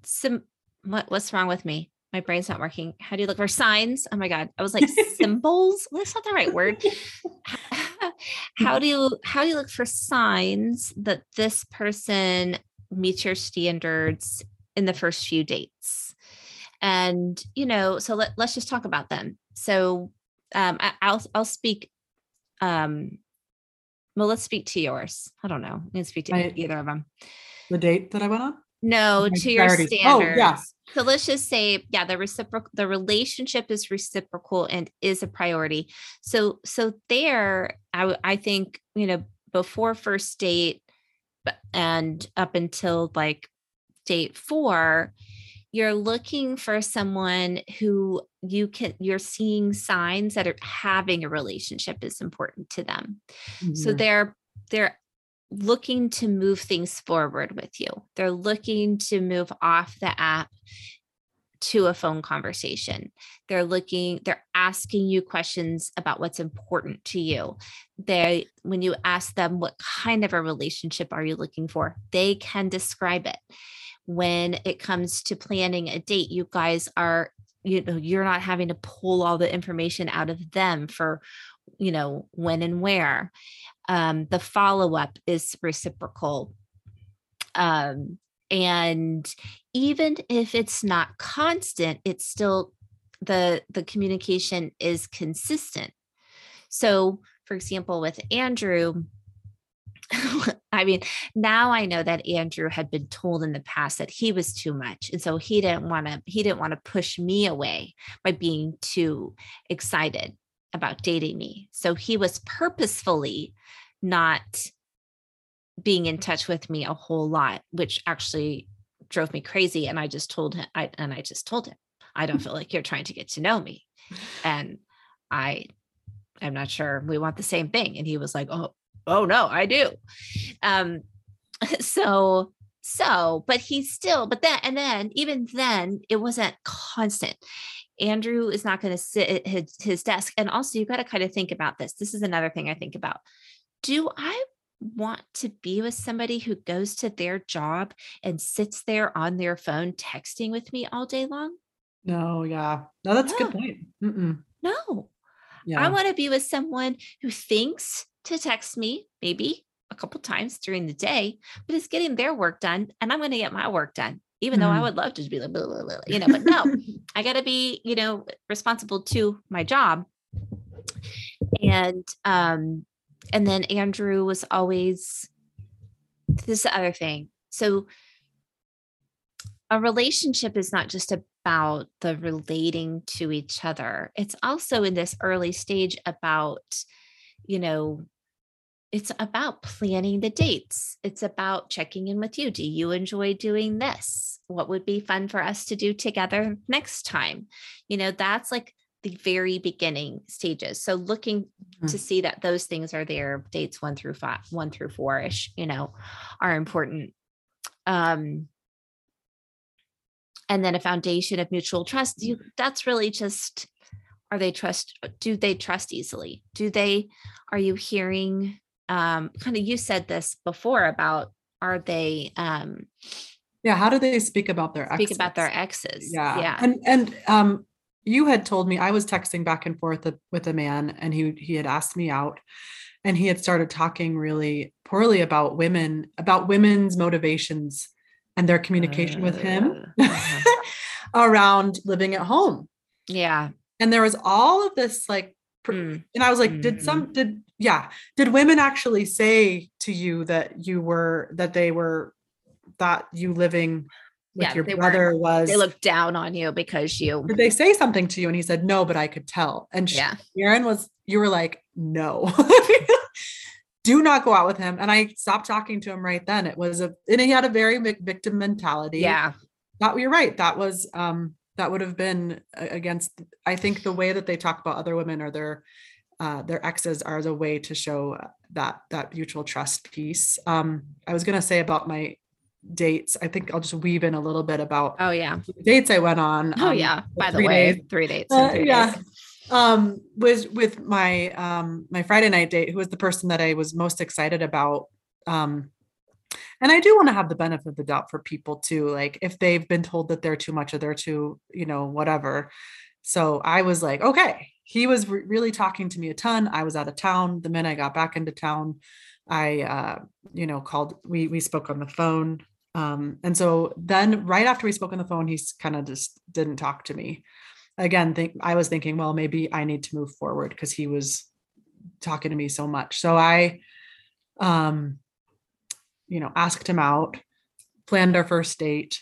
S1: some what, what's wrong with me? my brain's not working. How do you look for signs? Oh my God. I was like symbols. That's not the right word. how do you how do you look for signs that this person meets your standards in the first few dates? And you know, so let, let's just talk about them. So um I, I'll I'll speak um well let's speak to yours. I don't know. I'm gonna speak to I, either of them.
S2: The date that I went on?
S1: No, to your standards. Oh, yeah. So let's just say, yeah, the reciprocal, the relationship is reciprocal and is a priority. So, so there, I, I think, you know, before first date and up until like date four, you're looking for someone who you can you're seeing signs that are having a relationship is important to them mm-hmm. so they're they're looking to move things forward with you. They're looking to move off the app to a phone conversation. They're looking, they're asking you questions about what's important to you. They, when you ask them what kind of a relationship are you looking for, they can describe it. When it comes to planning a date, you guys are, you know, you're not having to pull all the information out of them for, you know, when and where um, the follow up is reciprocal. Um, and even if it's not constant, it's still the the communication is consistent. So, for example, with Andrew, I mean, now I know that Andrew had been told in the past that he was too much. And so he didn't want to, he didn't want to push me away by being too excited about dating me. So he was purposefully not being in touch with me a whole lot, which actually drove me crazy. And I just told him, I, and I just told him, I don't feel like you're trying to get to know me. And I, I'm not sure we want the same thing. And he was like, oh, oh no, I do. Um, so, so, but he still, but then, and then even then it wasn't constant. Andrew is not going to sit at his, his desk. And also, you've got to kind of think about this. This is another thing I think about. Do I want to be with somebody who goes to their job and sits there on their phone texting with me all day long?
S2: No, yeah. No, that's no. a good point. Mm-mm.
S1: No. Yeah. I want to be with someone who thinks to text me maybe a couple times during the day, but is getting their work done and I'm going to get my work done even though I mm. would love to be like, blah, blah, blah, you know, but no, I got to be, you know, responsible to my job. And, um, and then Andrew was always this other thing. So, a relationship is not just about the relating to each other, it's also in this early stage about, you know, it's about planning the dates. It's about checking in with you. Do you enjoy doing this? What would be fun for us to do together next time? You know, that's like the very beginning stages. So looking mm-hmm. to see that those things are there, dates one through five, one through four ish, you know, are important. Um, and then a foundation of mutual trust. You that's really just are they trust do they trust easily? Do they are you hearing um, kind of you said this before about are they um
S2: yeah how do they speak about their
S1: speak exes? about their exes
S2: yeah yeah and and um you had told me i was texting back and forth with a man and he he had asked me out and he had started talking really poorly about women about women's motivations and their communication uh, with him uh-huh. around living at home
S1: yeah
S2: and there was all of this like mm. and i was like mm-hmm. did some did yeah did women actually say to you that you were that they were that you living with yeah, your brother was
S1: they looked down on you because you
S2: did they say something to you and he said no but i could tell. And yeah. Erin was you were like no. Do not go out with him. And i stopped talking to him right then. It was a and he had a very victim mentality.
S1: Yeah.
S2: That you're right. That was um that would have been against i think the way that they talk about other women or their uh, their exes are as a way to show that that mutual trust piece. Um, I was gonna say about my dates. I think I'll just weave in a little bit about
S1: oh yeah
S2: dates I went on.
S1: Oh um, yeah. By the way, days. three dates. Uh, three
S2: yeah. Days. Um, was with my um my Friday night date, who was the person that I was most excited about. Um, and I do want to have the benefit of the doubt for people too. Like if they've been told that they're too much or they're too, you know, whatever. So I was like, okay, he was re- really talking to me a ton. I was out of town. The minute I got back into town, I, uh, you know, called, we, we spoke on the phone. Um, and so then right after we spoke on the phone, he kind of just didn't talk to me again. Think I was thinking, well, maybe I need to move forward because he was talking to me so much. So I, um, you know, asked him out, planned our first date,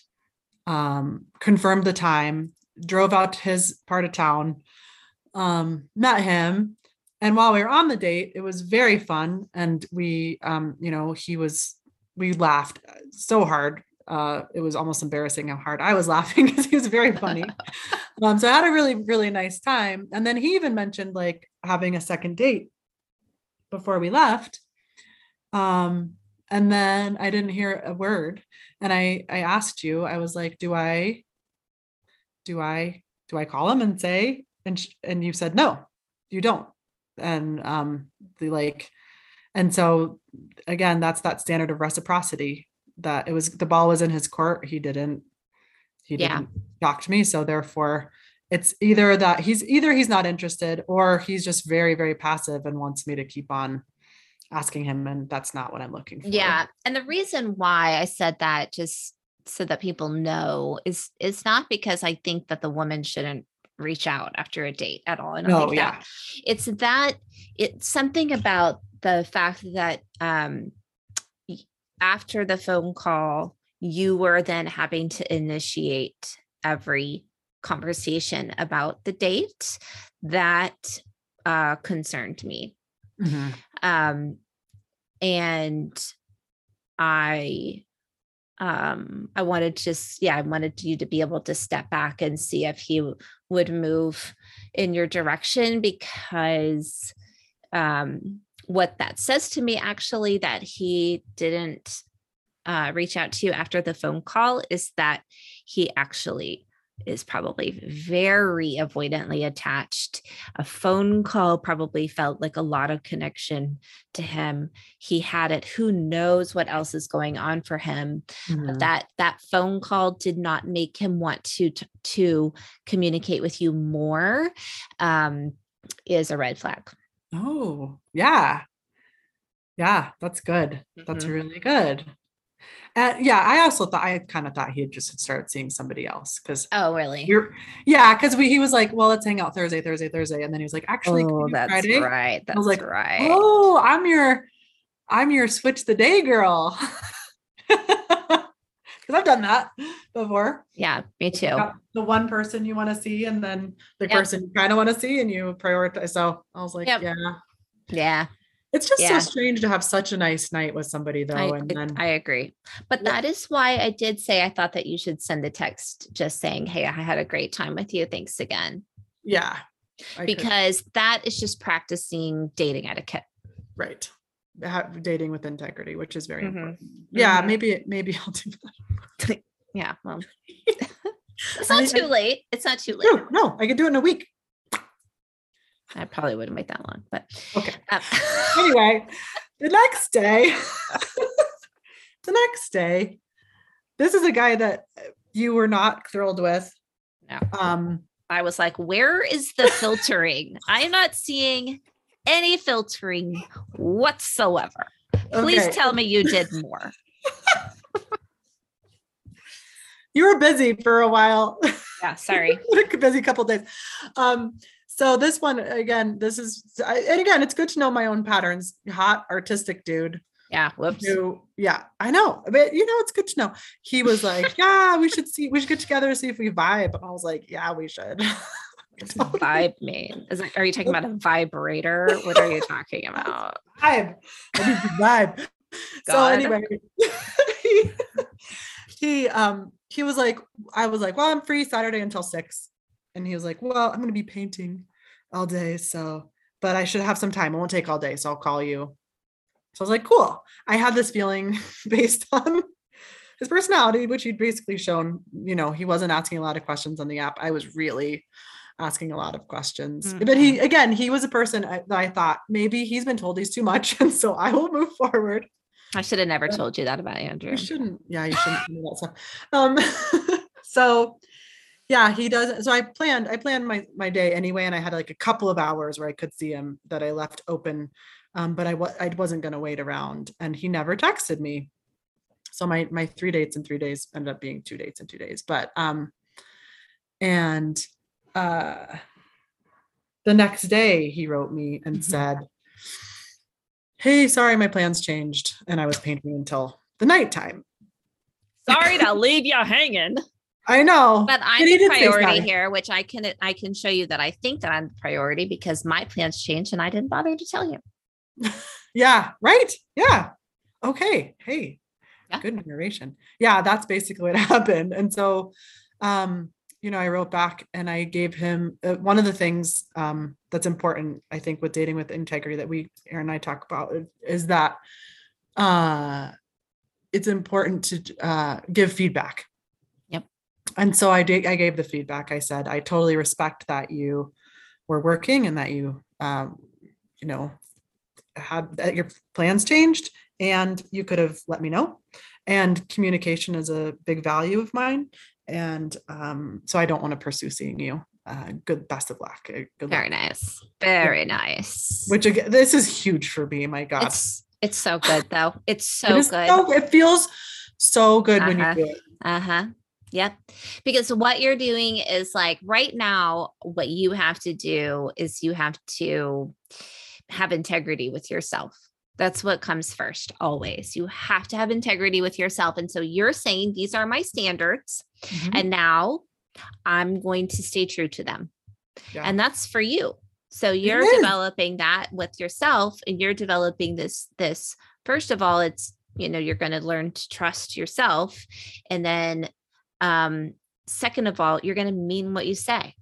S2: um, confirmed the time, drove out to his part of town, um, met him. And while we were on the date, it was very fun. And we, um, you know, he was, we laughed so hard. Uh, it was almost embarrassing how hard I was laughing because he was very funny. um, so I had a really, really nice time. And then he even mentioned like having a second date before we left. Um, and then I didn't hear a word. And I, I asked you, I was like, do I, do I, do I call him and say, and sh- and you said no you don't and um the like and so again that's that standard of reciprocity that it was the ball was in his court he didn't he didn't talk to me so therefore it's either that he's either he's not interested or he's just very very passive and wants me to keep on asking him and that's not what i'm looking for
S1: yeah and the reason why i said that just so that people know is it's not because i think that the woman shouldn't reach out after a date at all. And
S2: no, yeah.
S1: That. It's that it's something about the fact that um after the phone call, you were then having to initiate every conversation about the date that uh concerned me. Mm-hmm. Um and I um i wanted to yeah i wanted you to be able to step back and see if he would move in your direction because um what that says to me actually that he didn't uh, reach out to you after the phone call is that he actually is probably very avoidantly attached. A phone call probably felt like a lot of connection to him. He had it. Who knows what else is going on for him? Mm-hmm. That that phone call did not make him want to to, to communicate with you more. Um, is a red flag.
S2: Oh yeah, yeah, that's good. Mm-hmm. That's really good. And yeah, I also thought I kind of thought he had just started seeing somebody else because
S1: oh really?
S2: Yeah, because we he was like, well, let's hang out Thursday, Thursday, Thursday, and then he was like, actually,
S1: oh, that's
S2: Friday?
S1: right. That's
S2: I was like,
S1: right.
S2: Oh, I'm your, I'm your switch the day girl. Because I've done that before.
S1: Yeah, me too.
S2: The one person you want to see, and then the yep. person you kind of want to see, and you prioritize. So I was like, yep. yeah,
S1: yeah.
S2: It's just yeah. so strange to have such a nice night with somebody though. I, and then
S1: I agree. But yeah. that is why I did say I thought that you should send a text just saying, Hey, I had a great time with you. Thanks again.
S2: Yeah.
S1: I because could. that is just practicing dating etiquette.
S2: Right. Have dating with integrity, which is very mm-hmm. important. Yeah, mm-hmm. maybe maybe I'll do
S1: that. yeah, well. it's not I, too late. It's not too late.
S2: No, no, I could do it in a week.
S1: I probably wouldn't wait that long, but
S2: okay. Um, anyway, the next day, the next day, this is a guy that you were not thrilled with.
S1: No. Um, I was like, where is the filtering? I'm not seeing any filtering whatsoever. Please okay. tell me you did more.
S2: you were busy for a while.
S1: Yeah, sorry.
S2: busy couple days. Um, so this one again, this is and again, it's good to know my own patterns. Hot artistic dude.
S1: Yeah. Whoops.
S2: Who, yeah, I know. But you know, it's good to know. He was like, Yeah, we should see, we should get together and see if we vibe. And I was like, Yeah, we should.
S1: Vibe mean? Is it, are you talking about a vibrator? What are you talking about?
S2: Vibe. I need to vibe. God. So anyway, he, he um he was like, I was like, well, I'm free Saturday until six. And he was like, Well, I'm going to be painting all day. So but I should have some time. It won't take all day, so I'll call you. So I was like, cool. I had this feeling based on his personality, which he'd basically shown, you know, he wasn't asking a lot of questions on the app. I was really asking a lot of questions. Mm-hmm. But he, mm-hmm. again, he was a person I, that I thought maybe he's been told he's too much. And so I will move forward.
S1: I should have never told you that about Andrew.
S2: You shouldn't. Yeah, you shouldn't do that stuff. Um, so yeah, he does. So I planned, I planned my, my day anyway. And I had like a couple of hours where I could see him that I left open um, but I, w- I wasn't going to wait around and he never texted me. So my, my three dates in three days ended up being two dates in two days. But, um, and, uh, the next day he wrote me and mm-hmm. said, Hey, sorry, my plans changed. And I was painting until the nighttime.
S1: Sorry to leave you hanging.
S2: I know.
S1: But I'm the priority here, which I can I can show you that I think that I'm the priority because my plans changed and I didn't bother to tell you.
S2: yeah, right. Yeah. Okay. Hey, yeah. good narration. Yeah, that's basically what happened. And so, um, you know, I wrote back and I gave him uh, one of the things um, that's important, I think, with dating with integrity that we, Erin and I talk about is that uh, it's important to uh, give feedback.
S1: Yep.
S2: And so I did, I gave the feedback. I said, I totally respect that you were working and that you, um, you know, had that your plans changed and you could have let me know and communication is a big value of mine and um, so i don't want to pursue seeing you uh, good best of luck uh,
S1: good very luck. nice very yeah. nice
S2: which again this is huge for me my god
S1: it's, it's so good though it's so it good
S2: so, it feels so good uh-huh. when you uh-huh. do it
S1: uh-huh Yep. Because what you're doing is like right now, what you have to do is you have to have integrity with yourself. That's what comes first, always. You have to have integrity with yourself. And so you're saying these are my standards. Mm-hmm. And now I'm going to stay true to them. Yeah. And that's for you. So you're developing that with yourself and you're developing this, this, first of all, it's, you know, you're going to learn to trust yourself. And then, um, second of all, you're going to mean what you say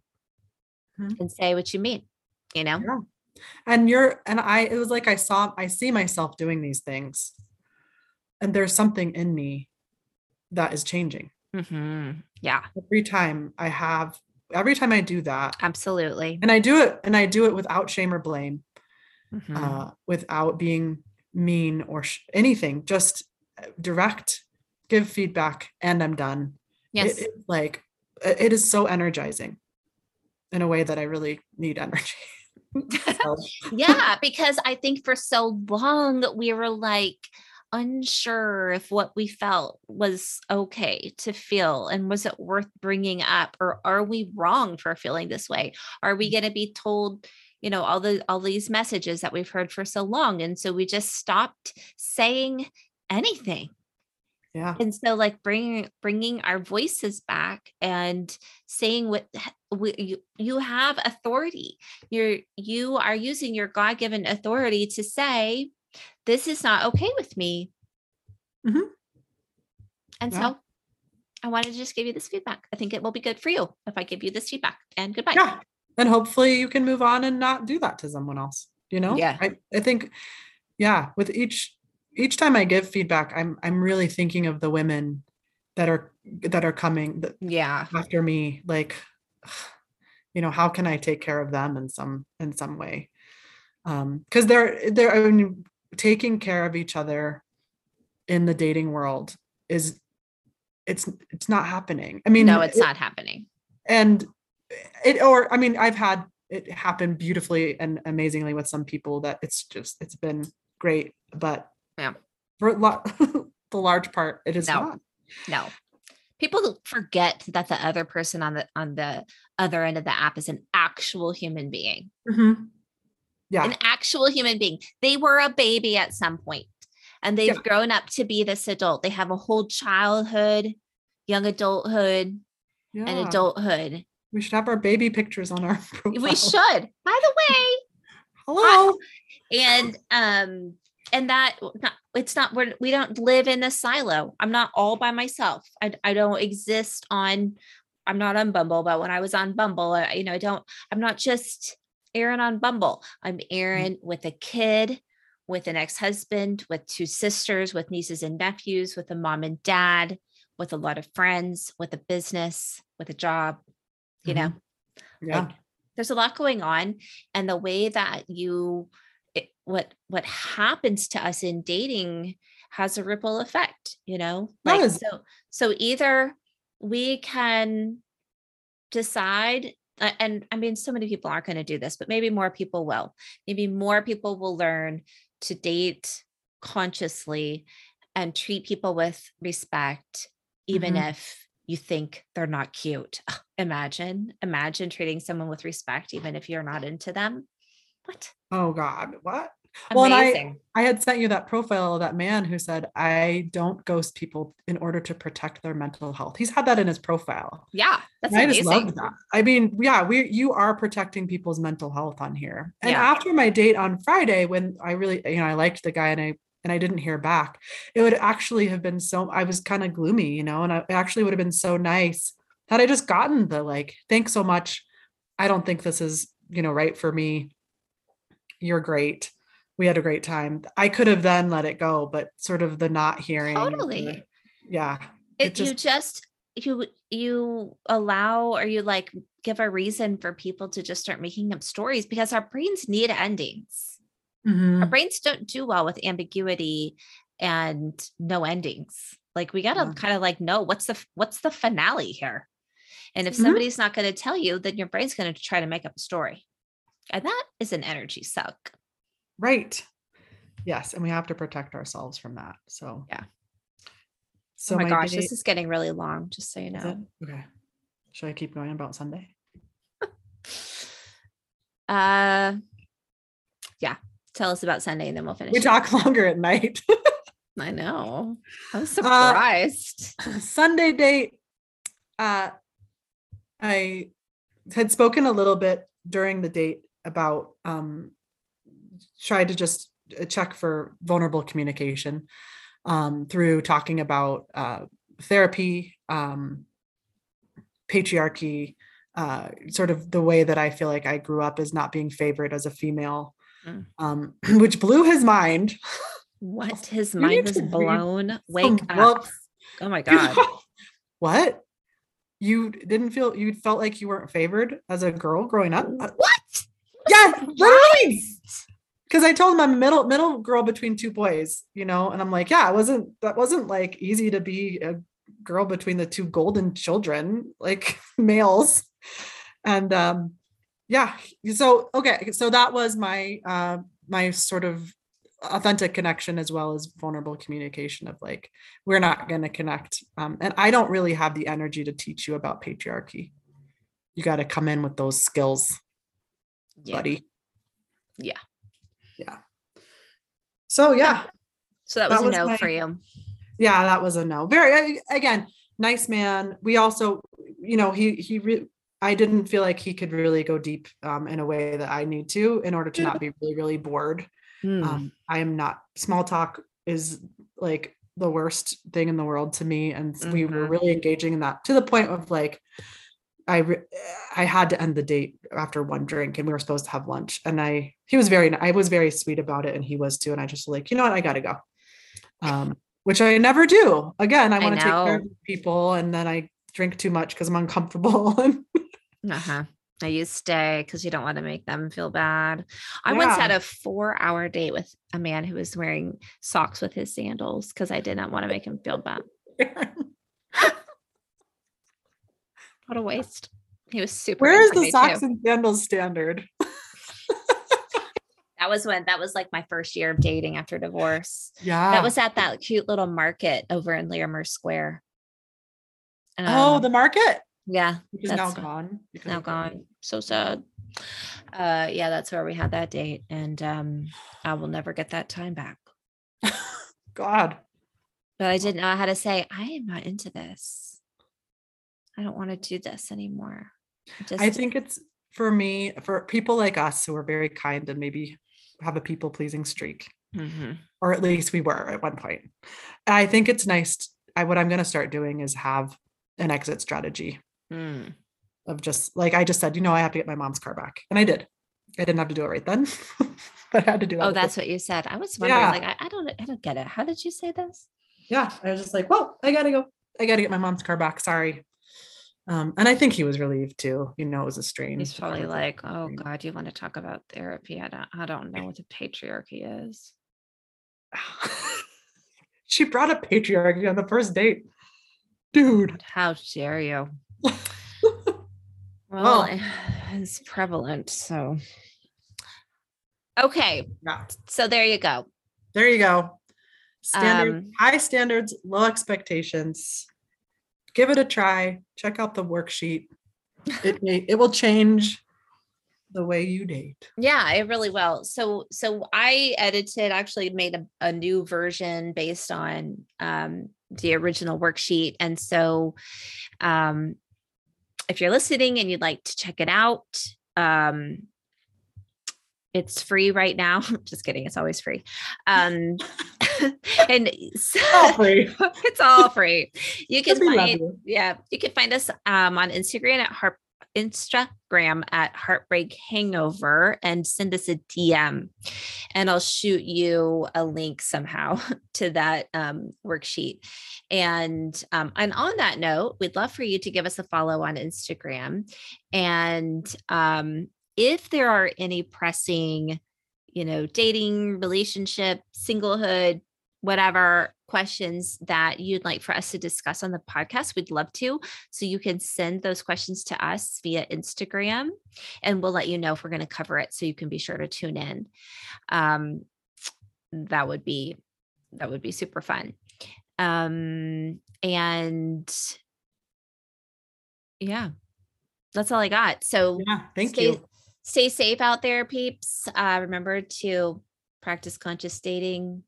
S1: mm-hmm. and say what you mean, you know?
S2: Yeah and you're and i it was like i saw i see myself doing these things and there's something in me that is changing
S1: mm-hmm. yeah.
S2: Every time i have every time i do that
S1: absolutely.
S2: and i do it and i do it without shame or blame mm-hmm. uh, without being mean or sh- anything just uh, direct give feedback and i'm done.
S1: Yes.
S2: it, it, like it is so energizing in a way that i really need energy.
S1: Yeah, because I think for so long we were like unsure if what we felt was okay to feel and was it worth bringing up or are we wrong for feeling this way? Are we mm. going to be told you know all the all these messages that we've heard for so long and so we just stopped saying anything
S2: yeah
S1: and so like bringing bringing our voices back and saying what we, you, you have authority you're you are using your god-given authority to say this is not okay with me.
S2: Mm-hmm.
S1: and yeah. so i wanted to just give you this feedback. I think it will be good for you if i give you this feedback. And goodbye.
S2: Yeah. And hopefully you can move on and not do that to someone else you know?
S1: Yeah.
S2: I, I think yeah with each each time I give feedback, I'm I'm really thinking of the women that are that are coming that,
S1: yeah.
S2: after me like you know how can I take care of them in some in some way? Um because they're they're I mean, taking care of each other in the dating world is it's it's not happening I mean
S1: no it's it, not happening
S2: and it or I mean I've had it happen beautifully and amazingly with some people that it's just it's been great but
S1: yeah.
S2: For the large part, it is
S1: no.
S2: not.
S1: No. People forget that the other person on the on the other end of the app is an actual human being.
S2: Mm-hmm. Yeah.
S1: An actual human being. They were a baby at some point and they've yeah. grown up to be this adult. They have a whole childhood, young adulthood, yeah. and adulthood.
S2: We should have our baby pictures on our
S1: profile. We should. By the way,
S2: hello.
S1: and um and that not, it's not we're, we don't live in a silo i'm not all by myself I, I don't exist on i'm not on bumble but when i was on bumble I, you know i don't i'm not just Erin on Bumble. I'm
S2: Mm.
S1: Erin with a kid, with an ex husband, with two sisters, with nieces and nephews, with a mom and dad, with a lot of friends, with a business, with a job. You know,
S2: Yeah.
S1: like there's a lot going on. And the way that you, it, what, what happens to us in dating has a ripple effect, you know, like, so, so either we can decide and I mean, so many people aren't going to do this, but maybe more people will. Maybe more people will learn to date consciously and treat people with respect, even
S2: Mhm.
S1: if you think they're not cute. Imagine, imagine treating someone with respect, even if you're not into them. What?
S2: Oh God, what? Well, I- I had sent you that profile of that man who said, I don't ghost people in order to protect their mental health. He's had that in his profile.
S1: yeah, that's
S2: And I just
S1: amazing.
S2: loved that. I mean, yeah, we you are protecting people's mental health on here. And
S1: Yeah.
S2: after my date on Friday, when I really, you know, I liked the guy and I and I didn't hear back, it would actually have been so I was kind of gloomy, you know, and I, it actually would have been so nice had I just gotten the like, thanks so much. I don't think this is, you know, right for me. You're great. We had a great time. I could have then let it go, but sort of the not hearing. the-
S1: Totally.
S2: yeah.
S1: it,
S2: it
S1: you just you you allow or you like give a reason for people to just start making up stories because our brains need endings
S2: Mhm.
S1: our brains don't do well with ambiguity and no endings like we gotta
S2: Yeah.
S1: kind of like know what's the what's the finale here and if
S2: Mhm.
S1: somebody's not going to tell you then your brain's going to try to make up a story and that is an energy suck
S2: Right. Yes, and we have to protect ourselves from that. So
S1: Yeah.
S2: So
S1: oh my, gosh
S2: date-
S1: this is getting really long just so you know?
S2: Okay. Should I keep going about Sunday?
S1: uh yeah tell us about sunday and then we'll finish
S2: We
S1: it.
S2: talk longer at night.
S1: I know. I was
S2: Uh,
S1: surprised.
S2: Sunday date. Uh I had spoken a little bit during the date about um tried to just uh, check for vulnerable communication um through talking about uh therapy um patriarchy uh sort of the way that I feel like I grew up as not being favored as a female
S1: Mm.
S2: um which blew his mind
S1: what? His mind was blown. Wake up.
S2: books.
S1: Oh my God.
S2: what? You didn't feel you felt like you weren't favored as a girl growing up?
S1: What?
S2: Yeah, literally. Because I told him I'm a middle middle girl between two boys, you know, and I'm like, yeah, it wasn't that wasn't like easy to be a girl between the two golden children, like males. And um yeah, so okay, so that was my uh my sort of authentic connection as well as vulnerable communication of like we're not going to connect um, and i don't really have the energy to teach you about patriarchy you got to come in with those skills
S1: Yeah.
S2: buddy
S1: Yeah.
S2: Yeah so yeah
S1: So that
S2: That
S1: was a
S2: was
S1: no
S2: my-
S1: for you.
S2: yeah that was a no very again nice man we also you know he he re- i didn't feel like he could really go deep um, in a way that i need to in order to not be really really bored
S1: Mm.
S2: um, i am not small talk is like the worst thing in the world to me and we were
S1: Mhm.
S2: really engaging in that to the point of like i re- i had to end the date after one drink and we were supposed to have lunch and i he was very i was very sweet about it and he was too and i just like you know what i gotta go um which i never do again i
S1: I
S2: want to take care of people and then i drink too much because i'm uncomfortable and
S1: Uh-huh. Now you stay because you don't want to make them feel bad. I once had a four hour date with a man who was wearing socks with his sandals because I did not want to make him feel bad. What a waste. He was super.
S2: where is the
S1: me,
S2: socks
S1: too.
S2: and sandals standard
S1: That was when that was like my first year of dating after divorce.
S2: yeah
S1: That was at that cute little market over in Larimer Square.
S2: oh
S1: Um,
S2: the market
S1: yeah,
S2: which now
S1: that's
S2: gone because
S1: now gone. So sad. Uh, yeah, that's where we had that date, and um, I will never get that time back.
S2: God.
S1: But I didn't know how to say I am not into this. I don't want to do this anymore. Just,
S2: I think it's for me, for people like us who are very kind and maybe have a people pleasing streak,
S1: Mhm.
S2: or at least we were at one point. I think it's nice. t- I, what I'm going to start doing is have an exit strategy
S1: Mm.
S2: of just like I just said, you know, I have to get my mom's car back. And I did. I didn't have to do it right then, but I had to do it.
S1: Oh, that's what you said. I was wondering,
S2: Yeah.
S1: like, I, I don't, I don't get it. How did you say this?
S2: yeah. I was just like, well, I gotta go. I gotta get my mom's car back. Sorry. Um, and I think he was relieved too. You know, it was a strain.
S1: He's probably like, oh. God, you want to talk about therapy? I don't, I don't know what the patriarchy is.
S2: she brought up patriarchy on the first date. Dude.
S1: How dare you?
S2: Oh.
S1: Well, it's prevalent. So, okay.
S2: Yeah.
S1: So there you go.
S2: There you go. Standard,
S1: Um,
S2: high standards, low expectations. Give it a try. Check out the worksheet. It may, it will change the way you date.
S1: Yeah, it really will. So, so I edited, actually made a, a new version based on um, the original worksheet. And so, um, if you're listening and you'd like to check it out, um, it's free right now. Just kidding. It's always free. Um, and so,
S2: All free.
S1: it's all free. You can find yeah, you can find us um, on Instagram at heart Instagram at Heartbreak Hangover and send us a DM, and I'll shoot you a link somehow to that um, worksheet. And um, and on that note, we'd love for you to give us a follow on Instagram, and um, if there are any pressing, you know, dating, relationship, singlehood, whatever questions that you'd like for us to discuss on the podcast, we'd love to. So you can send those questions to us via Instagram and we'll let you know if we're going to cover it. So you can be sure to tune in. Um, that would be that would be super fun. Um, and yeah, that's all I got. So
S2: Yeah. Thank
S1: stay,
S2: you.
S1: Stay safe out there, peeps. Uh, remember to practice conscious dating,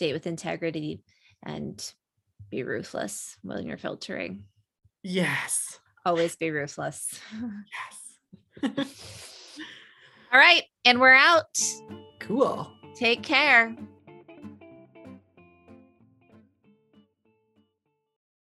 S1: date with integrity, and be ruthless when you're filtering.
S2: Yes.
S1: Always be ruthless.
S2: Yes.
S1: All right. And we're out.
S2: cool.
S1: Take care.